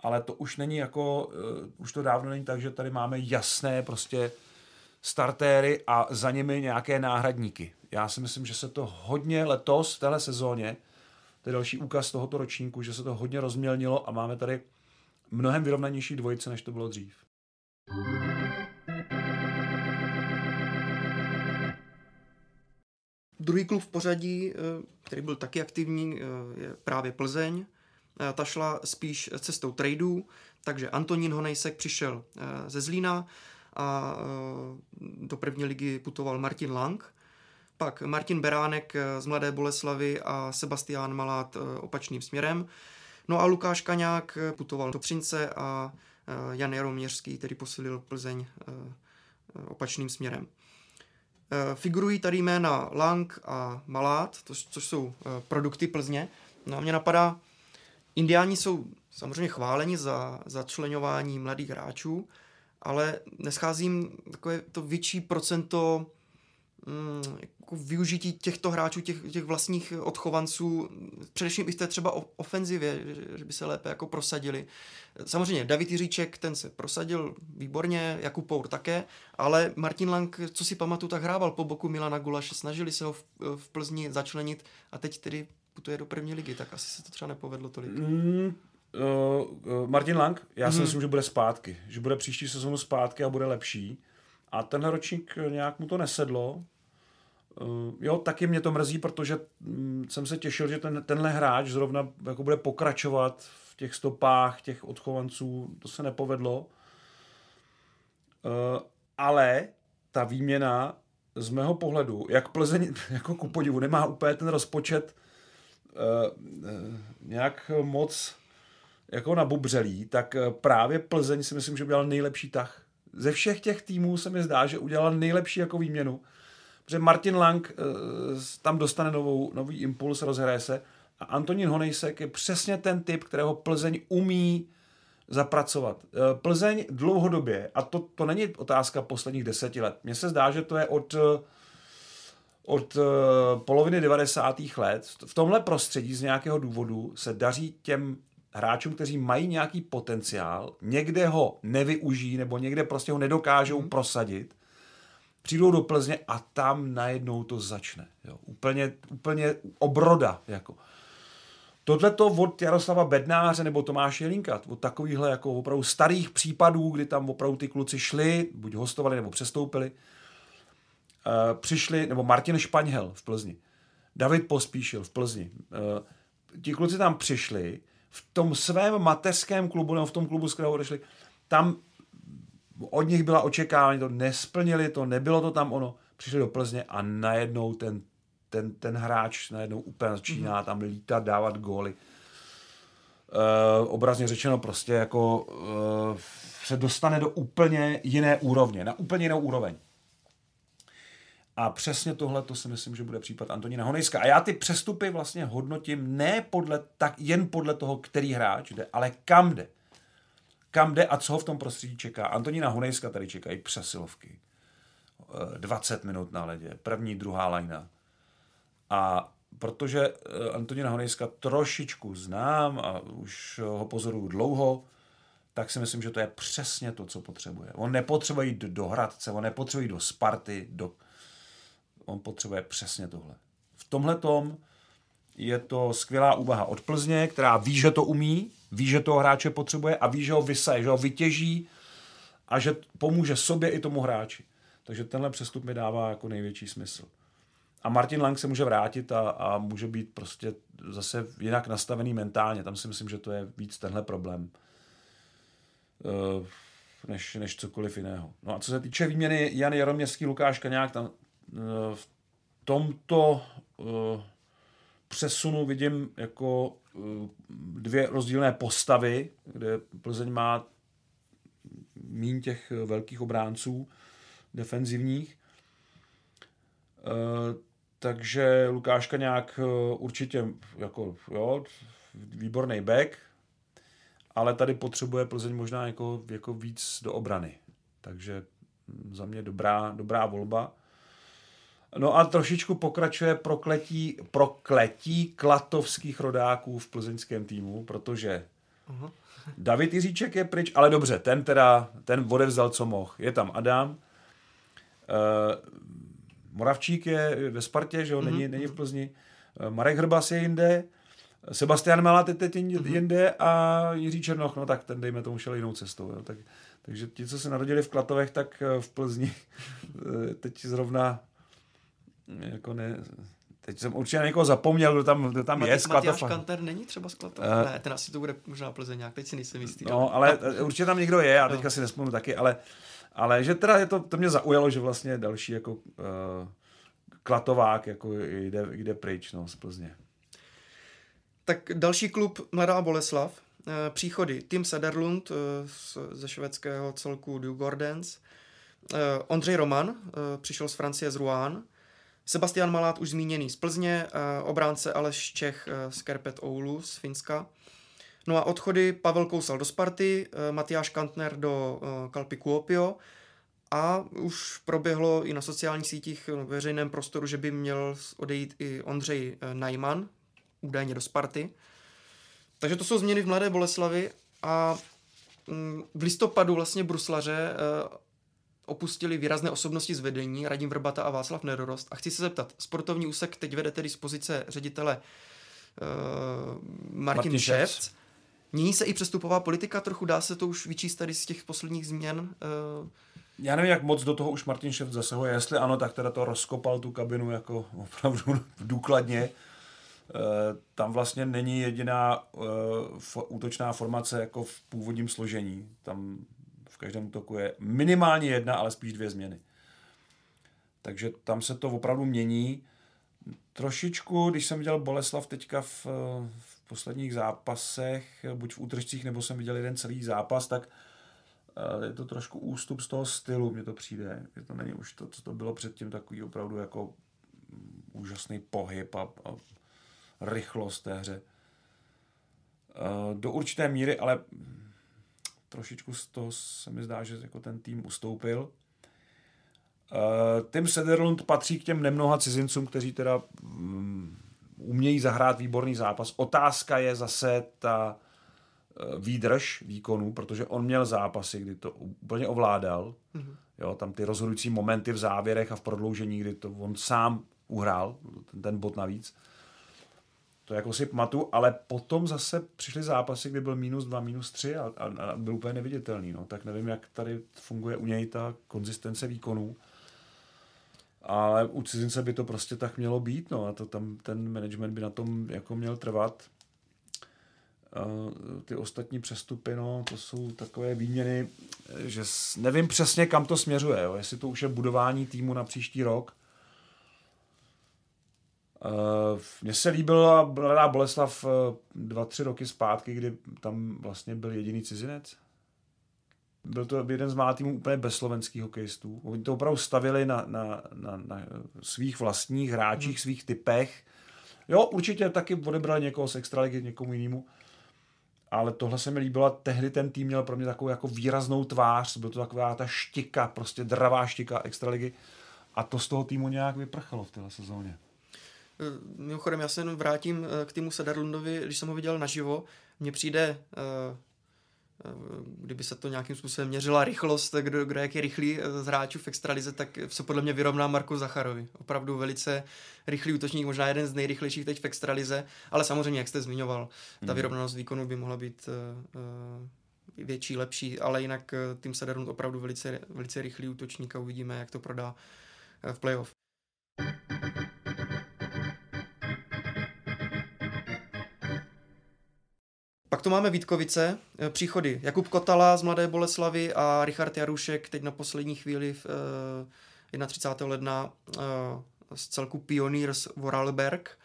ale to už není jako, uh, už to dávno není tak, že tady máme jasné prostě startéry a za nimi nějaké náhradníky. Já si myslím, že se to hodně letos v téhle sezóně, to je další úkaz tohoto ročníku, že se to hodně rozmělnilo a máme tady mnohem vyrovnanější dvojice, než to bylo dřív. Druhý klub v pořadí, eh, který byl taky aktivní, eh, je právě Plzeň. Eh, ta šla spíš cestou tradeů, takže Antonín Honejsek přišel ze Zlína a do první ligy putoval Martin Lang. Pak Martin Beránek z Mladé Boleslavy a Sebastián Malát opačným směrem. No a Lukáš Kaňák putoval do Třince a Jan Jaroměřský, který posilil Plzeň opačným směrem. Eh, figurují tady jména Lang a Malát, což jsou eh, produkty Plzně. No a mě napadá, Indiáni jsou samozřejmě chváleni za začlenování mladých hráčů, ale nescházím takové to větší procento jako využití těchto hráčů, těch, těch vlastních odchovanců, především i v té třeba ofenzivě, že, by se lépe jako prosadili. Samozřejmě David Jiříček, ten se prosadil výborně, Jakub Pour také, ale Martin Lang, co si pamatuju, tak hrával po boku Milana Gulaše, snažili se ho v, v Plzni začlenit a teď tedy putuje do první ligy, tak asi se to třeba nepovedlo tolik. Mm, uh, Martin Lang, já si mm. myslím, že bude zpátky, že bude příští sezónu zpátky a bude lepší. A ten ročník nějak mu to nesedlo, jo, taky mě to mrzí, protože um, jsem se těšil, že ten, tenhle hráč zrovna jako bude pokračovat v těch stopách těch odchovanců. To se nepovedlo. Uh, ale ta výměna z mého pohledu, jak Plzeň (laughs) jako ku podivu nemá úplně ten rozpočet uh, nějak moc jako nabubřelý, tak právě Plzeň si myslím, že udělal nejlepší tah. Ze všech těch týmů se mi zdá, že udělal nejlepší jako výměnu protože Martin Lang uh, tam dostane novou, nový impuls, rozhraje se a Antonín Honejsek je přesně ten typ, kterého Plzeň umí zapracovat. Uh, Plzeň dlouhodobě, a to, to není otázka posledních deseti let, mně se zdá, že to je od, od uh, poloviny 90. let. V tomhle prostředí z nějakého důvodu se daří těm hráčům, kteří mají nějaký potenciál, někde ho nevyužijí nebo někde prostě ho nedokážou mm. prosadit přijdou do Plzně a tam najednou to začne. Jo. Úplně, úplně obroda. Jako. Tohle to od Jaroslava Bednáře nebo Tomáše Jelinka, od takovýchhle jako opravdu starých případů, kdy tam opravdu ty kluci šli, buď hostovali nebo přestoupili, uh, přišli, nebo Martin Španěl v Plzni, David Pospíšil v Plzni. Uh, ti kluci tam přišli, v tom svém mateřském klubu, nebo v tom klubu, z kterého odešli, tam od nich byla očekávání, to nesplnili, to nebylo to tam ono. Přišli do Plzně a najednou ten ten, ten hráč najednou úplně začíná mm-hmm. tam lítat, dávat góly. Uh, obrazně řečeno prostě jako uh, se dostane do úplně jiné úrovně, na úplně jinou úroveň. A přesně tohle to si myslím, že bude případ Antonína Honejska. A já ty přestupy vlastně hodnotím ne podle, tak jen podle toho, který hráč jde, ale kam jde. Kam jde a co ho v tom prostředí čeká. Antonína Honejska tady čekají přesilovky. 20 minut na ledě, první, druhá lajna. A protože eh, Antonína Honejska trošičku znám a už ho pozoruju dlouho, tak si myslím, že to je přesně to, co potřebuje. On nepotřebuje jít do Hradce, on nepotřebuje jít do Sparty, do... on potřebuje přesně tohle. V tomhle tom je to skvělá úvaha od Plzně, která ví, že to umí, ví, že toho hráče potřebuje a ví, že ho vysaje, že ho vytěží a že pomůže sobě i tomu hráči. Takže tenhle přestup mi dává jako největší smysl. A Martin Lang se může vrátit a, a může být prostě zase jinak nastavený mentálně. Tam si myslím, že to je víc tenhle problém uh, než, než cokoliv jiného. No a co se týče výměny Jan Jaroměrský, Lukáš Kaňák, tam uh, v tomto uh, přesunu vidím jako dvě rozdílné postavy, kde Plzeň má mín těch velkých obránců defenzivních. Uh, takže Lukáš Kaňák určitě jako, jo, výborný back, ale tady potřebuje Plzeň možná jako, jako víc do obrany. Takže za mě dobrá, dobrá volba. No a trošičku pokračuje prokletí, prokletí klatovských rodáků v plzeňském týmu, protože uh-huh. David Jiříček je pryč, ale dobře, ten teda, ten odevzal, co mohl. Je tam Adam, uh, Moravčík je ve Spartě, že jo, uh-huh. není, není v Plzni, uh, Marek Hrbas je jinde, Sebastian Malá teď, teď mhm. jinde a Jiří Černoch, no tak ten dejme tomu šel jinou cestou. Jo. Tak, takže ti, co se narodili v Klatovech, tak eh, v Plzni (laughs) teď zrovna jako ne, Teď jsem určitě na někoho zapomněl, kdo tam, kdo tam Mati, je z Matyáš Kanter není třeba z Klatov? Uh, ne, ten asi to bude možná nějak, teď si nejsem jistý. No, ale no. určitě tam někdo je, a teďka no. si nespomenu taky, ale, ale že teda je to, to mě zaujalo, že vlastně další jako uh, klatovák jako jde, jde pryč no, z Plzně. Tak další klub Mladá Boleslav, eh, příchody Tim Sederlund eh, ze švédského celku Dugordens, eh, Ondřej Roman přišel z Francie z Rouen, Sebastian Malát už zmíněný z Plzně, obránce Aleš Čech z Kerpet Oulu z Finska. No a odchody Pavel Kousal do Sparty, Matyáš Kantner do Kalpy Kuopio a už proběhlo i na sociálních sítích v veřejném prostoru, že by měl odejít i Ondřej Najman, údajně do Sparty. Takže to jsou změny v Mladé Boleslavi a mm, v listopadu vlastně bruslaře eh, opustili výrazné osobnosti z vedení, Radim Vrbata a Václav Nedorost. A chci se zeptat, sportovní úsek teď vede tedy z pozice ředitele uh, Martin, Martin Ševc. Mění se i přestupová politika trochu, dá se to už vyčíst tady z těch posledních změn? Uh, já nevím, jak moc do toho už Martin Ševc zasahuje. Jestli ano, tak teda to rozkopal tu kabinu jako opravdu (laughs) důkladně. Eh, tam vlastně není jediná útočná formace jako v původním složení. Tam každém útoku je minimálně jedna, ale spíš dvě změny. Takže tam se to opravdu mění. Trošičku, když jsem viděl Boleslav teďka v, v posledních zápasech, buď v útržcích, nebo jsem viděl jeden celý zápas, tak uh, je to trošku ústup z toho stylu, mně to přijde. Že to není už to, co to bylo předtím, takový opravdu jako úžasný pohyb a, a rychlost té hře. Eh, do určité míry, ale trošičku z toho se mi zdá, že jako ten tým ustoupil. Eh, Tim Sederlund patří k těm nemnoha cizincům, kteří teda mm, umějí zahrát výborný zápas. Otázka je zase ta eh, výdrž výkonu, protože on měl zápasy, kdy to úplně ovládal. Mm-hmm. Jo, tam ty rozhodující momenty v závěrech a v prodloužení, kdy to on sám uhrál, ten, ten bod navíc. To jako si pamatuju, ale potom zase přišly zápasy, kdy byl minus dva, minus tři a, a, a byl úplně neviditelný. No. Tak nevím, jak tady funguje u něj ta konzistence výkonů. Ale u cizince by to prostě tak mělo být, no a to tam ten management by na tom jako měl trvat. Uh, ty ostatní přestupy, no, to jsou takové výměny, že nevím přesně, kam to směřuje, jo. jestli to už je budování týmu na příští rok, mně se líbila Mladá Boleslav uh, dva, tři roky zpátky, kdy tam vlastně byl jediný cizinec. Byl to jeden z mála týmů úplně bez slovenských hokejistů. Oni to opravdu stavili na, na, na, na svých vlastních hráčích, hmm. svých typech. Jo, určitě taky odebrali někoho z extraligy někomu jinému. Ale tohle se mi líbilo. Tehdy ten tým měl pro mě takovou jako výraznou tvář. Byl to taková ta štika, prostě dravá štika extraligy. A to z toho týmu nějak vyprchalo v téhle sezóně. Eh, mimochodem, já se jenom vrátím eh, k týmu Sederlundovi, když jsem ho viděl naživo, mně přijde, eh, kdyby se to nějakým způsobem měřila rychlost, kdo, kdo jak je rychlý z hráčů v extralize, tak se podle mě vyrovná Marku Zacharovi. Opravdu velice rychlý útočník, možná jeden z nejrychlejších teď v extralize, ale samozřejmě, jak jste zmiňoval, ta hmm. vyrovnanost výkonu by mohla být větší, lepší, ale jinak tým Sederlund opravdu velice, velice rychlý útočník a uvidíme, jak to prodá v playoff. Tu máme Vítkovice, eh, příchody Jakub Kotala z Mladé Boleslavy a Richard Jarušek teď na poslední chvíli v, uh, 31. ledna uh, z celku Pioneers Vorarlberg.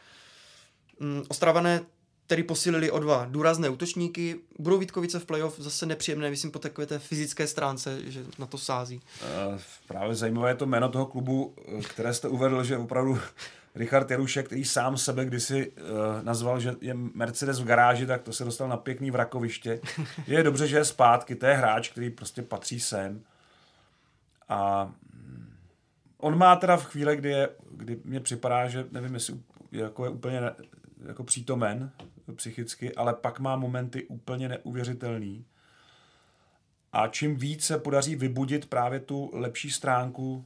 Um, Ostravané tedy posílili o dva důrazné útočníky. Budou Vítkovice v playoff zase nepříjemné, myslím, po takové té fyzické stránce, že na to sází. Právě zajímavé je to jméno toho klubu, které jste uvedl, že opravdu Richard Jarušek, který sám sebe kdysi uh, nazval, že je Mercedes v garáži, tak to se dostal na pěkný vrakoviště. (laughs) Je dobře, že je zpátky, to je hráč, který prostě patří sem. A mm, on má teda v chvíli, kdy, je, kdy mě připadá, že nevím, jestli je, jako je úplně ne, jako přítomen psychicky, ale pak má momenty úplně neuvěřitelný. A čím víc se podaří vybudit právě tu lepší stránku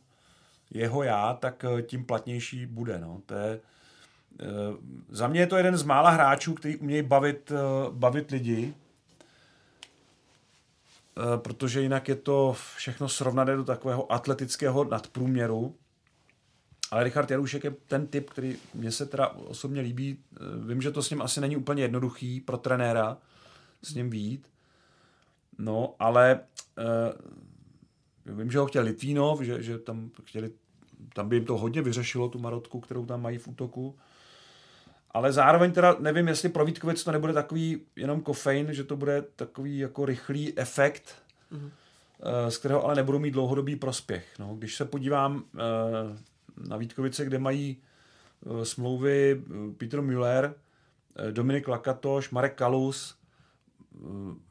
jeho já, tak eh, tím platnější bude. No. To je, eh, za mě je to jeden z mála hráčů, který umějí bavit, eh, bavit lidi, protože jinak je to všechno srovnané do takového atletického nadprůměru. Ale Richard Jarušek je ten typ, který mě se teda osobně líbí. Vím, že to s ním asi není úplně jednoduchý pro trenéra s ním vít. No, ale Vím, že ho chtěl Litvínov, že, že tam chtěli, tam by jim to hodně vyřešilo, tu marotku, kterou tam mají v útoku. Ale zároveň teda nevím, jestli pro Vítkovic to nebude takový jenom kofein, že to bude takový jako rychlý efekt, mm-hmm. z kterého ale nebudou mít dlouhodobý prospěch. No, když se podívám eh, na Vítkovice, kde mají eh, smlouvy Peter Müller, Dominik Lakatoš, Marek Kalus,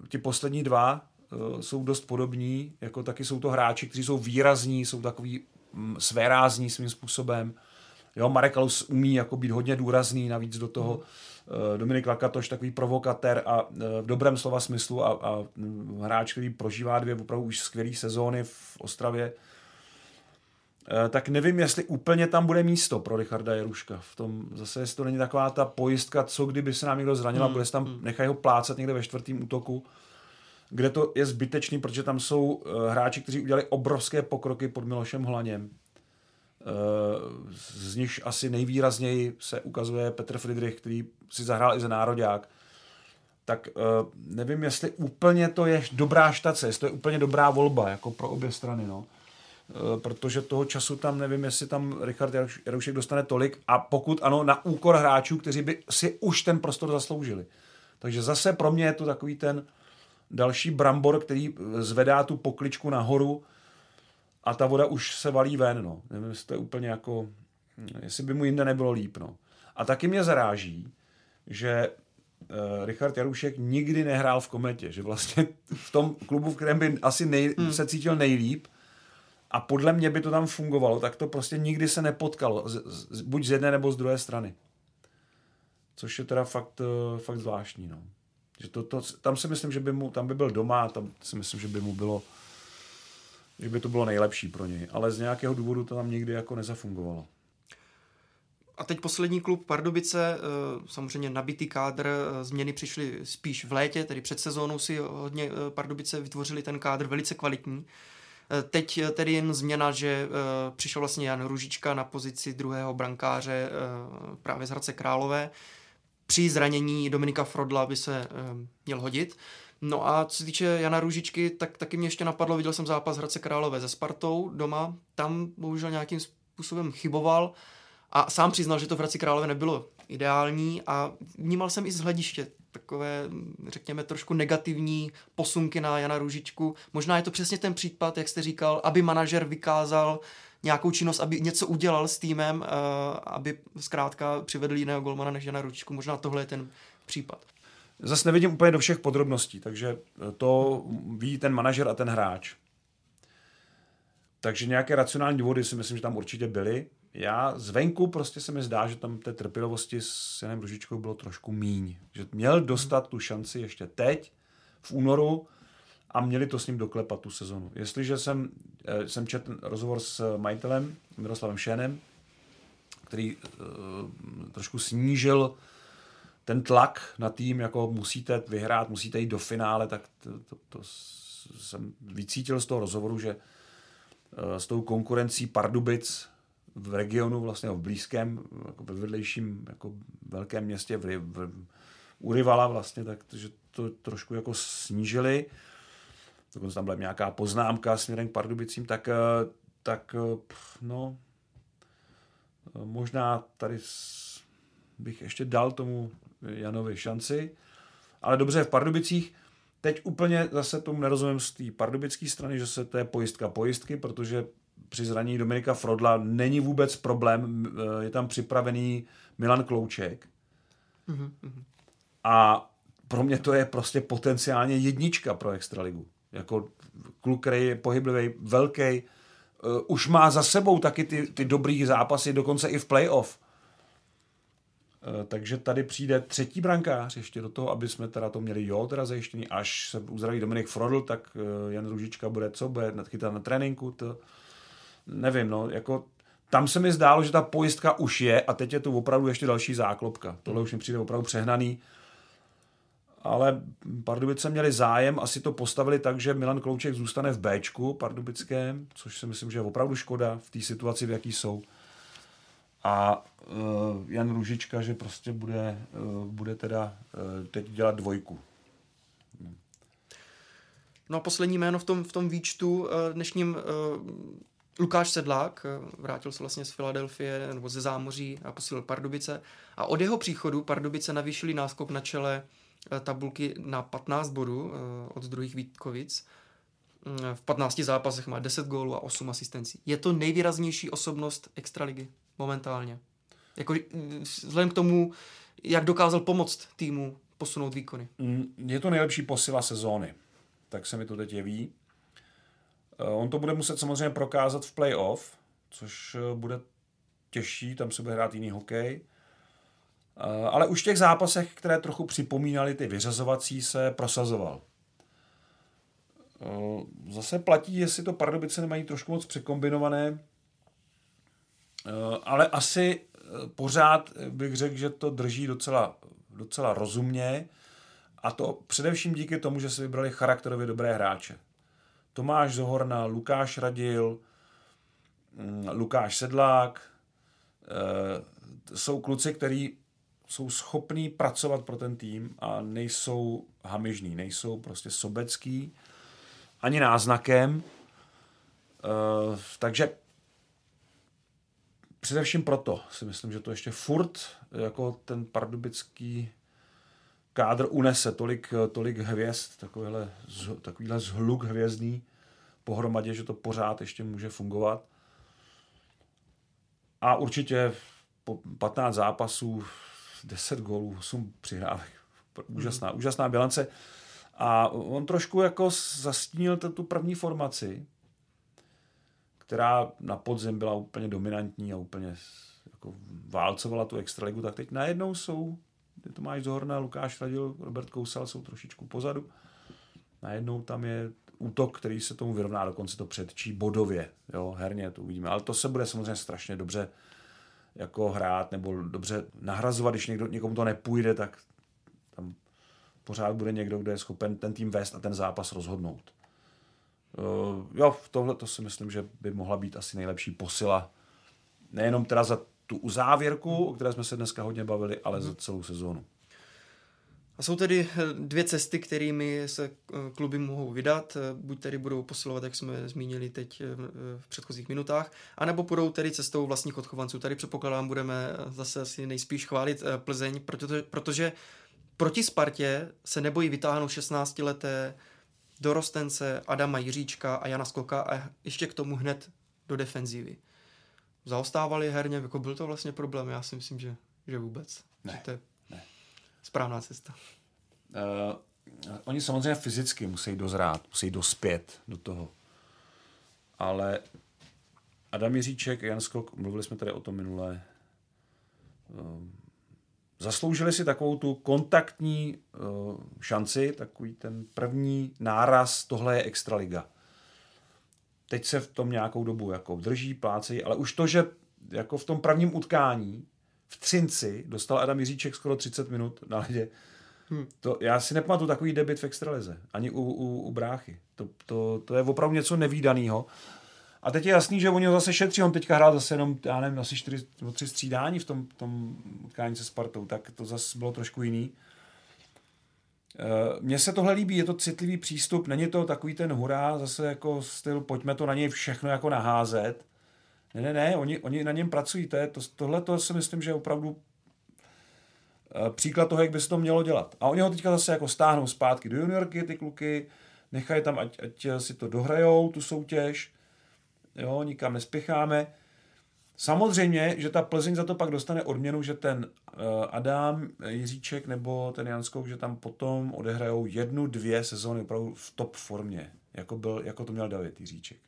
ti poslední dva, jsou dost podobní, jako taky jsou to hráči, kteří jsou výrazní, jsou takový mm, svérázní svým způsobem. Jo, Marek Alus umí jako být hodně důrazný, navíc do toho mm. Dominik Lakatoš takový provokatér a eh, v dobrém slova smyslu a, a mm, hráč, který prožívá dvě opravdu už skvělé sezóny v Ostravě, tak nevím, jestli úplně tam bude místo pro Richarda Jeruška. V tom zase, jestli to není taková ta pojistka, co kdyby se nám někdo zranil hmm. bude se tam nechají ho plácat někde ve čtvrtém útoku kde to je zbytečný, protože tam jsou uh, hráči, kteří udělali obrovské pokroky pod Milošem Hlaněm. Uh, z nich asi nejvýrazněji se ukazuje Petr Friedrich, který si zahrál i za nároďák. Tak uh, nevím, jestli úplně to je dobrá štace, jestli to je úplně dobrá volba jako pro obě strany. No. Protože toho času tam nevím, jestli tam Richard Jaroušek dostane tolik a pokud ano, na úkor hráčů, kteří by si už ten prostor zasloužili. Takže zase pro mě je to takový ten další brambor, který zvedá tu pokličku nahoru a ta voda už se valí ven, no. Nevím, jestli to je úplně jako, jestli by mu jinde nebylo líp, no. A taky mě zaráží, že uh, Richard Jarušek nikdy nehrál v kometě, že vlastně v tom klubu, v kterém by asi nej, hmm. se cítil nejlíp, a podle mě by to tam fungovalo, tak to prostě nikdy se nepotkalo, z, z, buď z jedné nebo z druhé strany. Což je teda fakt, uh, fakt zvláštní, no. Že to, to, tam si myslím, že by mu, tam by byl doma, tam si myslím, že by mu bylo, že by to bylo nejlepší pro něj. Ale z nějakého důvodu to tam nikdy jako nezafungovalo. A teď poslední klub Pardubice, eh, samozřejmě nabitý kádr, eh, změny přišly spíš v létě, tedy před sezónou si hodně eh, Pardubice vytvořili ten kádr velice kvalitní. Teď tedy jen změna, že přišel vlastně Jan Ružička na pozici druhého brankáře právě z Hradce Králové při zranění Dominika Frodla by se um, měl hodit. No a co se týče Jana Růžičky, tak taky mě ještě napadlo, viděl jsem zápas Hradce Králové se Spartou doma, tam bohužel nějakým způsobem chyboval A sám přiznal, že to v Hradci Králové nebylo ideální a vnímal jsem i z hlediště takové, řekněme, trošku negativní posunky na Jana Růžičku. Možná je to přesně ten případ, jak jste říkal, aby manažer vykázal nějakou činnost, aby něco udělal s týmem, uh, aby zkrátka přivedl jiného golmana než Jana Růžičku. Možná tohle je ten případ. Zase nevidím úplně do všech podrobností, takže to ví ten manažer a ten hráč. Takže nějaké racionální důvody si myslím, že tam určitě byly. Já zvenku prostě se mi zdá, že tam té trpělivosti s Janem Ružičkou bylo trošku míň. Že měl dostat tu šanci ještě teď, v únoru, a měli to s ním doklepat tu sezonu. Jestliže jsem, eh, jsem četl rozhovor s majitelem Miroslavem Šenem, který uh, trošku snížil ten tlak na tým, jako musíte vyhrát, musíte jít do finále, tak to, to, to jsem vycítil z toho rozhovoru, že uh, s tou konkurencí Pardubic v regionu, vlastně v blízkém, jako ve vedlejším jako velkém městě v, v, u Rivala vlastně, tak že to trošku jako snížili. Dokonce tam byla nějaká poznámka směrem k Pardubicím, tak, eh, tak eh, no, eh, možná tady bych ještě dal tomu Janovi šanci. Ale dobře, v Pardubicích teď úplně zase tomu nerozumím z té pardubické strany, že se to je pojistka pojistky, protože při zranění Dominika Frodla není vůbec problém, je tam připravený Milan Klouček. Mm-hmm. A pro mě to je prostě potenciálně jednička pro Extraligu. Jako kluk, který je pohyblivý, velký, uh, už má za sebou taky ty, ty dobrý zápasy, dokonce i v playoff. Uh, takže tady přijde třetí brankář ještě do toho, aby jsme teda to měli jo, teda zajištění, až se uzdraví Dominik Frodl, tak uh, Jan Růžička bude co, bude chytat na tréninku, to nevím, no, jako tam se mi zdálo, že ta pojistka už je a teď je tu opravdu ještě další záklopka. Tohle už mi přijde opravdu přehnaný. Ale Pardubice měli zájem, asi to postavili tak, že Milan Klouček zůstane v Bčku pardubickém, což si myslím, že je opravdu škoda v té situaci, v jaký jsou. A uh, Jan Růžička, že prostě bude, uh, bude teda uh, teď dělat dvojku. No a poslední jméno v tom, v tom výčtu dnešním Lukáš Sedlák vrátil se vlastně z Filadelfie nebo ze zámoří a posílil Pardubice. A od jeho příchodu Pardubice navýšili náskok na čele tabulky na 15 bodů eh, od druhých Vítkovic. Mm, v 15 zápasech má 10 gólů a 8 asistencí. Je to nejvýraznější osobnost extraligy momentálně. Jako, mm, vzhledem k tomu, jak dokázal pomoct týmu posunout výkony. Mm, je to nejlepší posila sezóny. Tak se mi to teď jeví. Eh, on to bude muset samozřejmě prokázat v playoff, což bude těžší, tam se bude hrát jiný hokej. Eh, ale už v těch zápasech, které trochu připomínaly ty vyřazovací, se prosazoval. Eh, zase platí, jestli to Pardubice nemají trošku moc překombinované, eh, ale asi pořád bych řekl, že to drží docela, docela rozumně a to především díky tomu, že se vybrali charakterově dobré hráče. Tomáš Zohorna, Lukáš Radil, mm, Lukáš Sedlák, jsou kluci, kteří jsou schopní pracovat pro ten tým a nejsou hamižní, nejsou prostě sobecký ani náznakem. Uh, takže především proto si myslím, že to ještě furt jako ten pardubický kádr unese tolik, tolik hvězd, takovýhle, takovýhle zhluk hvězdný pohromadě, že to pořád ještě může fungovat. A určitě po 15 zápasů 10 gólů, 8 přihrávek. Úžasná, mm. úžasná bilance. A on trošku jako zastínil tu první formaci, která na podzem byla úplně dominantní a úplně jako válcovala tu extraligu, tak teď najednou jsou, ty máš Zohorna, Lukáš Radil, Robert Kousal jsou trošičku pozadu. Najednou tam je útok, který se tomu vyrovná, dokonce to předčí bodově, jo, herně to uvidíme. Ale to se bude samozřejmě strašně dobře jako hrát nebo dobře nahrazovat, když někdo, někomu to nepůjde, tak tam pořád bude někdo, kdo je schopen ten tým vést a ten zápas rozhodnout. Uh, jo, v tohle to si myslím, že by mohla být asi nejlepší posila. Nejenom teda za tu uzávěrku, o které jsme se dneska hodně bavili, ale za celou sezónu. A jsou tedy eh, dvě cesty, kterými se eh, kluby mohou vydat. Eh, buď tedy budou posilovat, jak jsme zmínili teď v předchozích minutách, anebo půjdou tedy cestou vlastních odchovanců. Tady předpokládám, budeme zase asi nejspíš chválit Plzeň, protože, protože proti Spartě se nebojí vytáhnout 16-leté dorostence Adama Jiříčka a Jana Skoka a ještě k tomu hned do defenzívy. Zaostávali herně, jako byl to vlastně problém? Já si myslím, že, že vůbec. Ne. Že to je. Správná cesta. Uh, oni samozřejmě fyzicky musí dozrát, musí dospět do toho. Ale Adam Jiříček, Jan Skok, mluvili jsme tady o tom minulé, uh, zasloužili si takovou tu kontaktní uh, šanci, takový ten první náraz, tohle je extraliga. Teď se v tom nějakou dobu jako drží, plácejí, ale už to, že jako v tom prvním utkání v Třinci dostal Adam Jiříček skoro 30 minut na ledě, Hmm. To, já si nepamatuju takový debit v extralize, ani u, u, u bráchy. To, to, to je opravdu něco nevýdaného. A teď je jasný, že oni ho zase šetří, on teďka hrál zase jenom, já nevím, asi čtyři nebo tři střídání v tom, tom utkání se Spartou, tak to zase bylo trošku jiný. Eh, mně se tohle líbí, je to citlivý přístup, není to takový ten hurá, zase jako styl, pojďme to na něj všechno jako naházet. Ne, ne, ne, oni, oni na něm pracují, to je, to, tohle to si myslím, že je opravdu eh, příklad toho, jak by se to mělo dělat. A oni ho teďka zase jako stáhnou zpátky do juniorky, ty kluky, nechají tam, ať, ať si to dohrajou, tu soutěž, jo, nikam nespěcháme. Samozřejmě, že ta Plzeň za to pak dostane odměnu, že ten uh, Adam Jiříček nebo ten Janskov, že tam potom odehrajou jednu, dvě sezóny opravdu v top formě, jako, byl, jako to měl David Jiříček.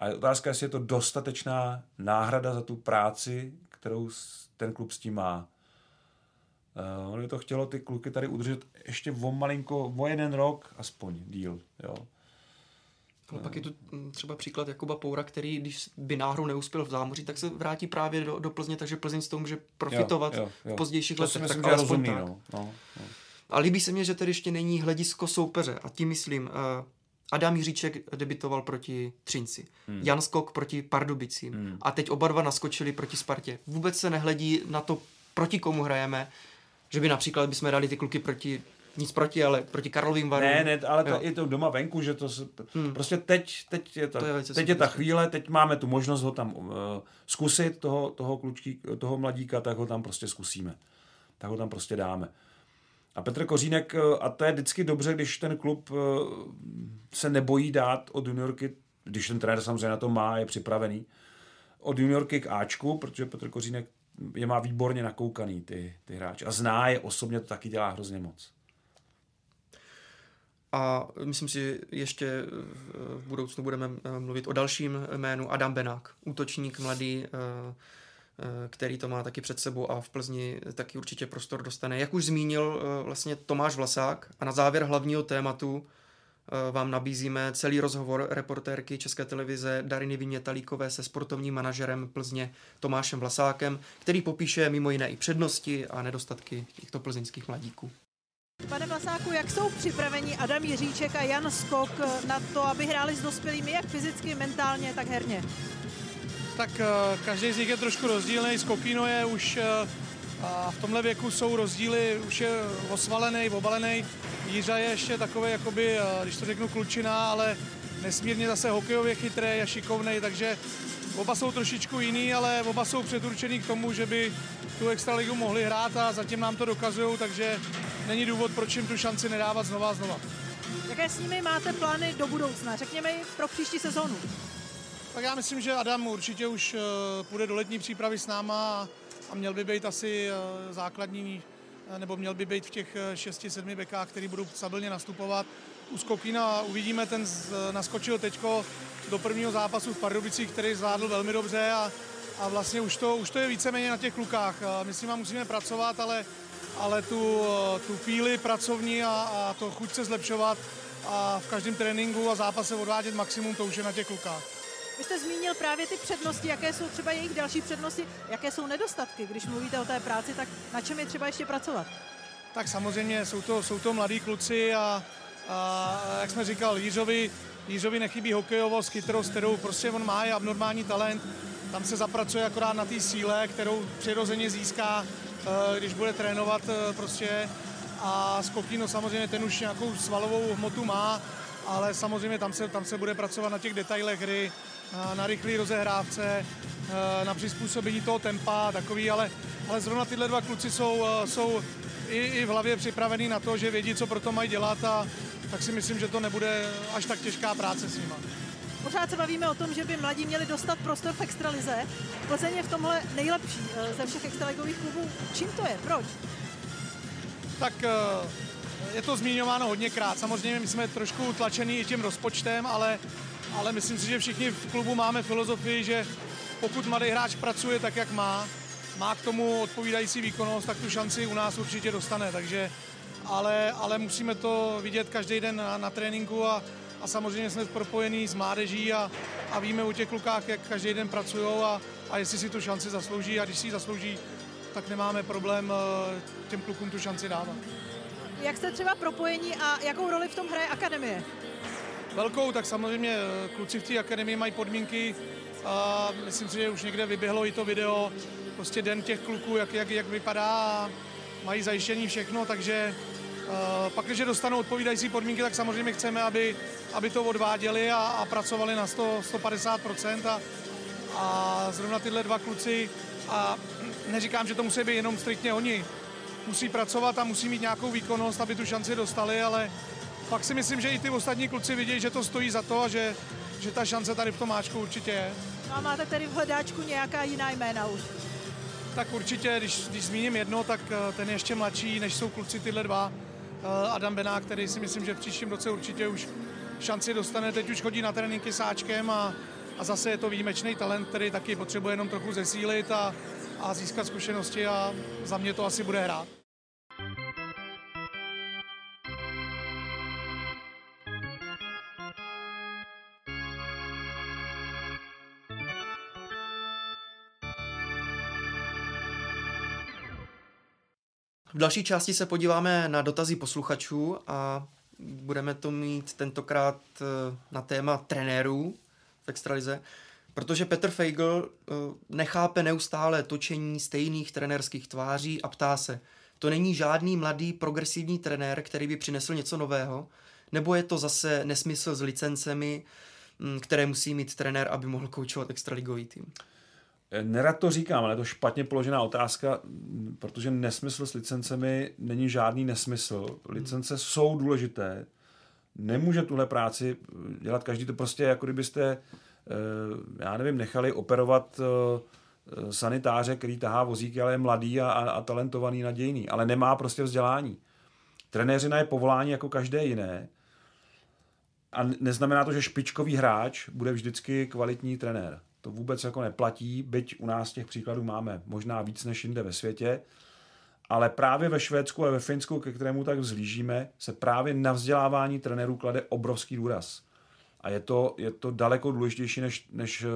A je otázka, jestli je to dostatečná náhrada za tu práci, kterou ten klub s tím má. Uh, ono by to chtělo ty kluky tady udržet ještě o malinko, o jeden rok aspoň díl. Jo. Ale pak je tu mm, třeba příklad Jakuba Poura, který, když by náhodou neuspěl v zámoří, tak se vrátí právě do, do Plzně, takže Plzeň z toho může profitovat jo, jo, jo. v pozdějších to letech. Myslím, tak rozumný, tak. No. No, no. A líbí se mi, že tady ještě není hledisko soupeře. A tím myslím, uh, Adam Jiříček debitoval proti Třinci, hmm. Jan Skok proti Pardubicím hmm. a teď oba dva naskočili proti Spartě. Vůbec se nehledí na to, proti komu hrajeme, že by například bychom dali ty kluky proti nic proti, ale proti Karlovým varům. Ne, ne, ale to, je to doma venku, že to hmm. prostě teď, teď je, ta, to je, teď je ta chvíle, teď máme tu možnost ho tam uh, zkusit, toho, toho, klučky, toho mladíka, tak ho tam prostě zkusíme. Tak ho tam prostě dáme. A Petr Kořínek, eh, a to je vždycky dobře, když ten klub eh, se nebojí dát od juniorky, když ten trenér samozřejmě na to má, je připravený, od juniorky k Ačku, protože Petr Kořínek je má výborně nakoukaný ty, ty hráče. A zná je osobně, to taky dělá hrozně moc. A myslím si, že ještě v budoucnu budeme eh, mluvit o dalším jménu Adam Benák, útočník mladý, eh, eh, který to má taky před sebou a v Plzni taky určitě prostor dostane. Jak už zmínil vlastně Tomáš Vlasák a na závěr hlavního tématu vám nabízíme celý rozhovor reportérky České televize Dariny Vinětalíkové se sportovním manažerem Plzně Tomášem Vlasákem, který popíše mimo jiné i přednosti a nedostatky těchto plzeňských mladíků. Pane Vlasáku, jak jsou připraveni Adam Jiříček a Jan Skok na to, aby hráli s dospělými jak fyzicky, mentálně, tak herně? Tak uh, každý z nich je trošku rozdílný. Skokino je už uh, a v tomhle věku jsou rozdíly, už je osvalený, obalený. Jířa je ještě takový, jakoby, uh, když to řeknu, klučina, ale nesmírně zase hokejově chytrý a šikovný, takže oba jsou trošičku jiný, ale oba jsou předurčený k tomu, že by tu extraligu mohli hrát a zatím nám to dokazují, takže není důvod, proč jim tu šanci nedávat znova a znova. Jaké s nimi máte plány do budoucna? Řekněme pro příští sezónu. Tak já myslím, že Adam určitě už eh, půjde do letní přípravy s náma a měl by být asi eh, základní, eh, nebo měl by být v těch 6-7 bekách, který budou stabilně nastupovat. U Skokina uvidíme, ten naskočil teďko do prvního zápasu v Pardubicích, který zvládl velmi dobře a, a vlastně už to, už to je víceméně na těch klukách. Myslím, že musíme pracovat, ale ale tu, tu píli pracovní a, a to chuť se zlepšovat a v každém tréninku a zápase odvádět maximum, to už je na těch klukách. Vy jste zmínil právě ty přednosti, jaké jsou třeba jejich další přednosti, jaké jsou nedostatky, když mluvíte o té práci, tak na čem je třeba ještě pracovat? Tak samozřejmě jsou to, jsou to mladí kluci a, a jak jsme říkal, Jiřovi, Jiřovi nechybí hokejovost, chytrost, kterou prostě on má, je abnormální talent. Tam se zapracuje akorát na té síle, kterou přirozeně získá Eh, když bude trénovat eh, prostě a Skokino samozřejmě ten už nějakou svalovou hmotu má, ale samozřejmě tam se, tam se bude pracovat na těch detailech hry, na rychlé rozehrávce, na přizpůsobení toho tempa a takový, ale, ale zrovna tyhle dva kluci jsou, jsou i, i v hlavě připravený na to, že vědí, co pro to mají dělat a tak si myslím, že to nebude až tak těžká práce s nimi. Pořád se bavíme o tom, že by mladí měli dostat prostor v extralize. Plzeň je v tomhle nejlepší eh, ze všech extraligových klubů. Čím to je? Proč? Tak eh, je to zmiňováno hodněkrát. Samozřejmě my jsme trošku tlačený i tím rozpočtem, ale, ale myslím si, že všichni v klubu máme filozofii, že pokud mladý hráč pracuje tak, jak má, má k tomu odpovídající výkonnost, tak tu šanci u nás určitě dostane. Takže, ale, ale musíme to vidět každý den na, na tréninku a, a samozřejmě jsme propojení s mládeží a, a víme o těch klukách, jak každý den pracují a, a jestli si tu šanci zaslouží a když si ji zaslouží, tak nemáme problém eh, těm klukům tu šanci dávat. Jak jste třeba propojení a jakou roli v tom hraje akademie? Velkou, tak samozřejmě eh, kluci v té akademii mají podmínky a myslím si, že už někde vyběhlo i to video, prostě den těch kluků, jak, jak, jak vypadá a mají zajištění všechno, takže uh, pak, když dostanou odpovídající podmínky, tak samozřejmě chceme, aby, aby to odváděli a, a pracovali na 100, 150% a, a zrovna tyhle dva kluci a neříkám, že to musí být jenom striktně oni, musí pracovat a musí mít nějakou výkonnost, aby tu šanci dostali, ale pak si myslím, že i ty ostatní kluci vidí, že to stojí za to a že, že ta šance tady v tom máčku určitě je. No a máte tedy v hledáčku nějaká jiná jména už? Tak určitě, když, když zmíním jedno, tak eh, ten je ještě mladší, než jsou kluci tyhle dva. Eh, Adam Benák, který si myslím, že v příštím roce určitě už šanci dostane. Teď už chodí na tréninky sáčkem a, a zase je to výjimečný talent, který taky potřebuje jenom trochu zesílit a, a získat zkušenosti a za mě to asi bude hrát. V další části se podíváme na dotazy posluchačů a budeme to mít tentokrát eh, na téma trenérů v extralize, protože Petr Feigl eh, nechápe neustále točení stejných trenérských tváří a ptá se, to není žádný mladý progresivní trenér, který by přinesl něco nového, nebo je to zase nesmysl s licencemi, hm, které musí mít trenér, aby mohl koučovat extraligový tým? Nerad to říkám, ale je to špatně položená otázka, protože nesmysl s licencemi není žádný nesmysl. Licence jsou důležité, nemůže tuhle práci dělat každý. To prostě jako kdybyste, eh, já nevím, nechali operovat eh, sanitáře, který tahá vozíky, ale je mladý a, a talentovaný, nadějný, ale nemá prostě vzdělání. Trenéřina je povolání jako každé jiné a neznamená to, že špičkový hráč bude vždycky kvalitní trenér. To vůbec jako neplatí, byť u nás těch příkladů máme možná víc než jinde ve světě, ale právě ve Švédsku a ve Finsku, ke kterému tak vzlížíme, se právě na vzdělávání trenérů klade obrovský důraz. A je to, je to daleko důležitější než, než eh,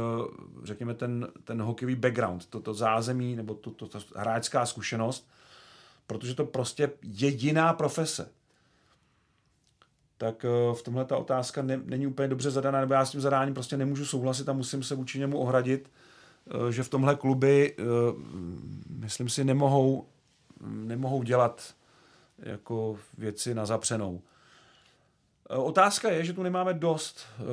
řekněme, ten, ten hokejový background, toto to zázemí nebo to, to, to hráčská zkušenost, protože to prostě jediná profese tak eh, v tomhle ta otázka ne, není úplně dobře zadaná, nebo já s tím zadáním prostě nemůžu souhlasit a musím se vůči němu ohradit, eh, že v tomhle kluby, eh, myslím si, nemohou, nemohou dělat jako věci na zapřenou. Otázka je, že tu nemáme dost uh,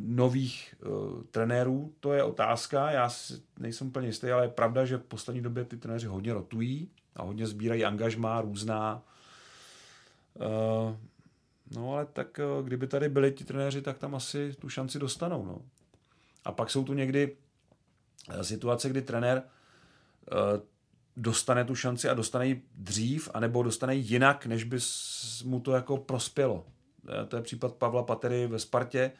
nových uh, trenérů, to je otázka, já si nejsem úplně jistý, ale je pravda, že v poslední době ty trenéři hodně rotují a hodně sbírají angažmá různá. Uh, No ale tak eh, kdyby tady byli ti trenéři, tak tam asi tu šanci dostanou. No. A pak jsou tu někdy eh, situace, kdy trenér eh, dostane tu šanci a dostane ji dřív, anebo dostane ji jinak, než by mu to jako prospělo. To je případ Pavla Patery ve Spartě.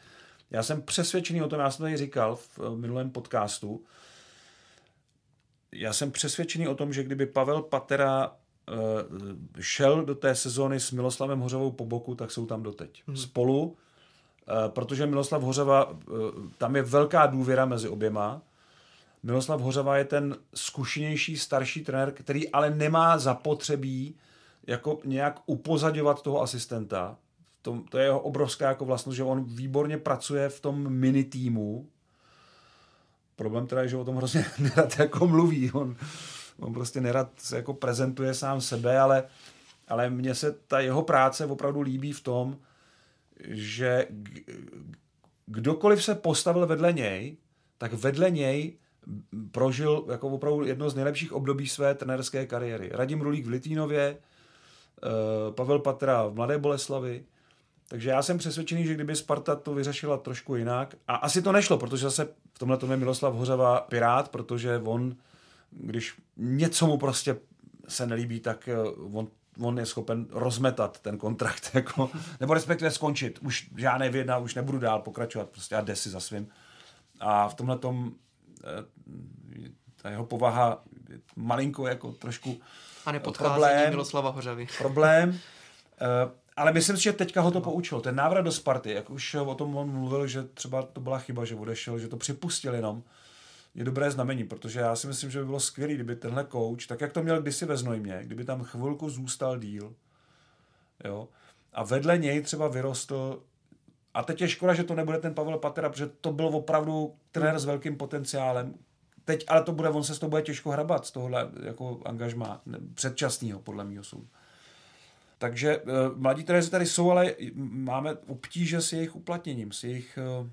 Já jsem přesvědčený o tom, já jsem tady říkal v minulém podcastu, já jsem přesvědčený o tom, že kdyby Pavel Patera šel do té sezóny s Miloslavem Hořavou po boku, tak jsou tam doteď. Hmm. Spolu, eh, protože Miloslav Hořava, eh, tam je velká důvěra mezi oběma. Miloslav Hořava je ten zkušenější starší trenér, který ale nemá zapotřebí jako nějak upozadovat toho asistenta. To, to je jeho obrovská jako vlastnost, že on výborně pracuje v tom mini týmu. Problém teda je, že o tom hrozně (laughs) nerad jako mluví. On, On prostě nerad se jako prezentuje sám sebe, ale, ale mně se ta jeho práce opravdu líbí v tom, že kdokoliv se postavil vedle něj, tak vedle něj prožil jako opravdu jedno z nejlepších období své trenerské kariéry. Radim Rulík v Litvínově, eh, Pavel Patra v Mladé Boleslavi. Takže já jsem přesvědčený, že kdyby Sparta to vyřešila trošku jinak, a asi to nešlo, protože zase v tomhle tom je Miloslav Hořava pirát, protože on, když něco mu prostě se nelíbí, tak eh, on on je schopen rozmetat ten kontrakt, (laughs) jako, nebo respektive skončit. Už žádné vyjedná, už nebudu dál pokračovat, prostě a jde si za svým. A v tomhle tom eh, ta jeho povaha je malinko jako trošku a nepodcházení Miloslava Hořavy. (laughs) Problém. Eh, ale myslím si, že teďka ho to poučilo. Ten návrat do Sparty, jak už o tom on mluvil, že třeba to byla chyba, že odešel, že to připustil jenom, je dobré znamení, protože já si myslím, že by bylo skvělé, kdyby tenhle coach, tak jak to měl kdysi ve Znojmě, kdyby tam chvilku zůstal díl, jo, a vedle něj třeba vyrostl a teď je škoda, že to nebude ten Pavel Patera, protože to byl opravdu trenér s velkým potenciálem. Teď, ale to bude, on se s toho bude těžko hrabat z tohohle jako angažma předčasného, podle mého soudu. Takže uh, mladí trenéři tady jsou, ale máme obtíže s jejich uplatněním, s jejich uh,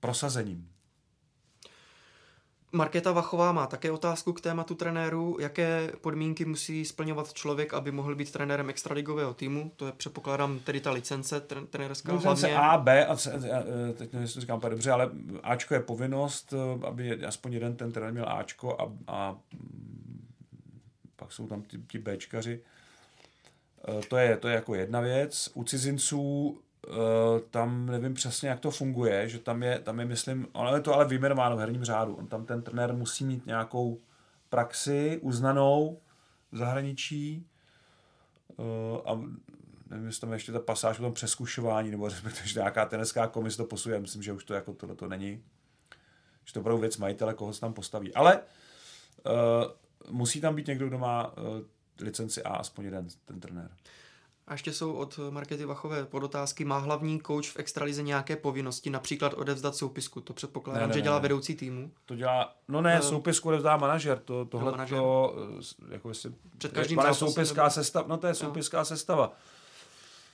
prosazením. Markéta Vachová má také otázku k tématu trenéru. Jaké podmínky musí splňovat člověk, aby mohl být trenérem extraligového týmu? To je, předpokládám, tedy ta licence trenérská. Licence hlavně... A, B, a C, e, teď nevím, jestli to říkám dobře, ale Ačko je povinnost, e, aby aspoň jeden ten trenér měl Ačko a, a pak jsou tam ti, ti Bčkaři. E, to je, to je jako jedna věc. U cizinců Eh, tam nevím přesně, jak to funguje, že tam je, tam je myslím, ono je to ale vyjmenováno v herním řádu. On tam ten trenér musí mít nějakou praxi uznanou v zahraničí uh, a nevím, jestli tam ještě ta pasáž o tom přeskušování, nebo (laughs) respektive, že nějaká teniská komise to posuje, myslím, že už to jako tohle to není. Že to budou věc majitele, koho se tam postaví. Ale uh, musí tam být někdo, kdo má uh, licenci A, aspoň jeden, ten trenér. A ještě jsou od Markety Vachové podotázky. Má hlavní coach v extralize nějaké povinnosti, například odevzdat soupisku? To předpokládám, ne, ne, že dělá ne. vedoucí týmu. To dělá, no ne, uh, soupisku odevzdá manažer. To, tohle manažer. to, eh, jako jestli, Před každým zápasem. soupiská nebo... sestava, no to je soupiská no. sestava.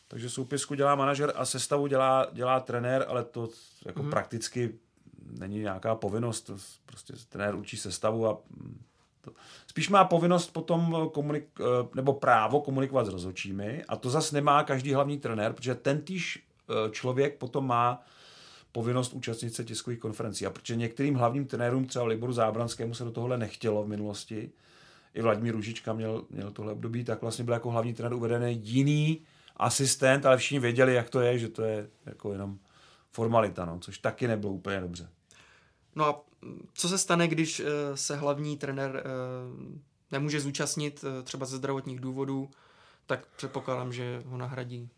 Takže soupisku dělá manažer a sestavu dělá, dělá trenér, ale to jako mm-hmm. prakticky není nějaká povinnost. Prostě trenér učí sestavu a to. Spíš má povinnost potom komunik- eh, nebo právo komunikovat s rozhodčími a to zase nemá každý hlavní trenér, protože ten týž eh, člověk potom má povinnost účastnit se tiskových konferencí. A protože některým hlavním trenérům, třeba Liboru Zábranskému, se do tohohle nechtělo v minulosti, i Vladimír Ružička měl, měl tohle období, tak vlastně byl jako hlavní trenér uvedený jiný asistent, ale všichni věděli, jak to je, že to je jako jenom formalita, no, což taky nebylo úplně dobře. No a co se stane, když eh, se hlavní trenér eh, nemůže zúčastnit eh, třeba ze zdravotních důvodů, tak předpokládám, že ho nahradí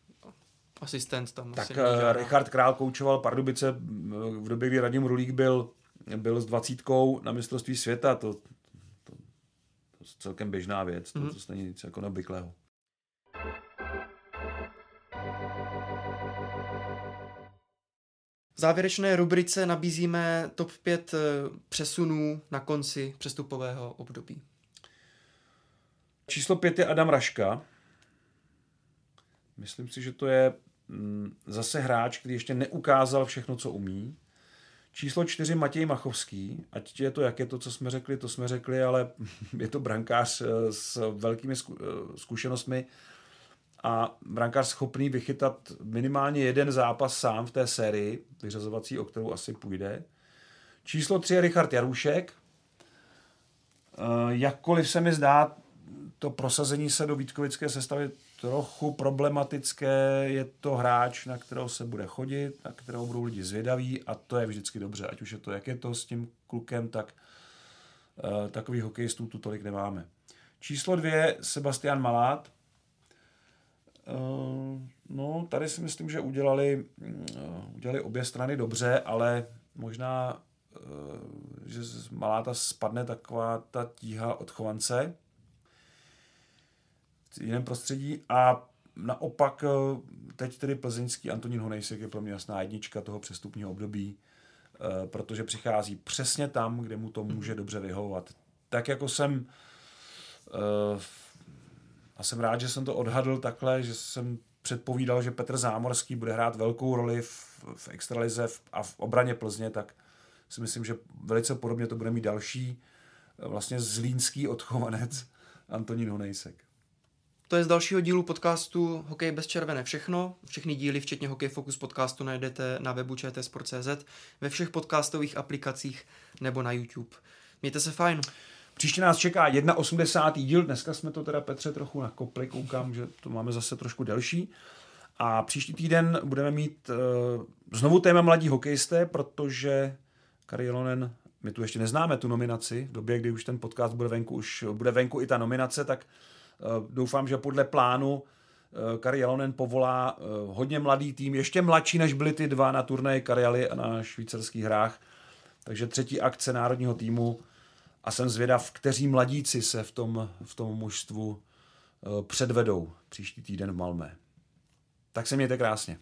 asistent tam. Tak uh, Richard Král koučoval Pardubice v době, kdy Radim Rulík byl, byl s dvacítkou na mistrovství světa. To, to, to, to je celkem běžná věc, to, mm-hmm. to není nic jako neobvyklého. V závěrečné rubrice nabízíme top 5 eh, přesunů na konci přestupového období. Číslo 5 je Adam Raška. Myslím si, že to je mm, zase hráč, který ještě neukázal všechno, co umí. Číslo 4 Matěj Machovský, ať je to, jak je to, co jsme řekli, to jsme řekli, ale (laughs) je to brankář eh, s velkými eh, zkušenostmi a brankář schopný vychytat minimálně jeden zápas sám v té sérii, vyřazovací, o kterou asi půjde. Číslo 3 je Richard Jarušek. Eh, jakkoliv se mi zdá to prosazení se do Vítkovické sestavy trochu problematické, je to hráč, na kterého se bude chodit, na kterého budou lidi zvědaví a to je vždycky dobře. Ať už je to, jak je to s tím klukem, tak uh, takových hokejistů tu tolik nemáme. Číslo dvě, Sebastian Malát. Uh, no, tady si myslím, že udělali, uh, udělali obě strany dobře, ale možná, uh, že Maláta spadne taková ta tíha odchovance v jiném prostředí a naopak teď tedy plzeňský Antonín Honejsek je pro mě jasná jednička toho přestupního období, protože přichází přesně tam, kde mu to může dobře vyhovovat. Tak jako jsem A jsem rád, že jsem to odhadl takhle, že jsem předpovídal, že Petr Zámorský bude hrát velkou roli v, v extralize a v obraně Plzně, tak si myslím, že velice podobně to bude mít další vlastně zlínský odchovanec Antonín Honejsek. To je z dalšího dílu podcastu Hokej bez červené všechno. Všechny díly, včetně Hokej Focus podcastu, najdete na webu čtsport.cz, ve všech podcastových aplikacích nebo na YouTube. Mějte se fajn. Příště nás čeká 1,80. díl, dneska jsme to teda Petře trochu nakopli, koukám, že to máme zase trošku delší. A příští týden budeme mít uh, znovu téma mladí hokejisté, protože Kari Jelonen, my tu ještě neznáme tu nominaci, v době, kdy už ten podcast bude venku, už bude venku i ta nominace, tak uh, doufám, že podle plánu uh, Kari Jelonen povolá hodně mladý tým, ještě mladší, než byly ty dva na turnaji Karialy a na švýcarských hrách. Takže třetí akce národního týmu a jsem zvědav, kteří mladíci se v tom, v tom mužstvu předvedou příští týden v Malmé. Tak se mějte krásně.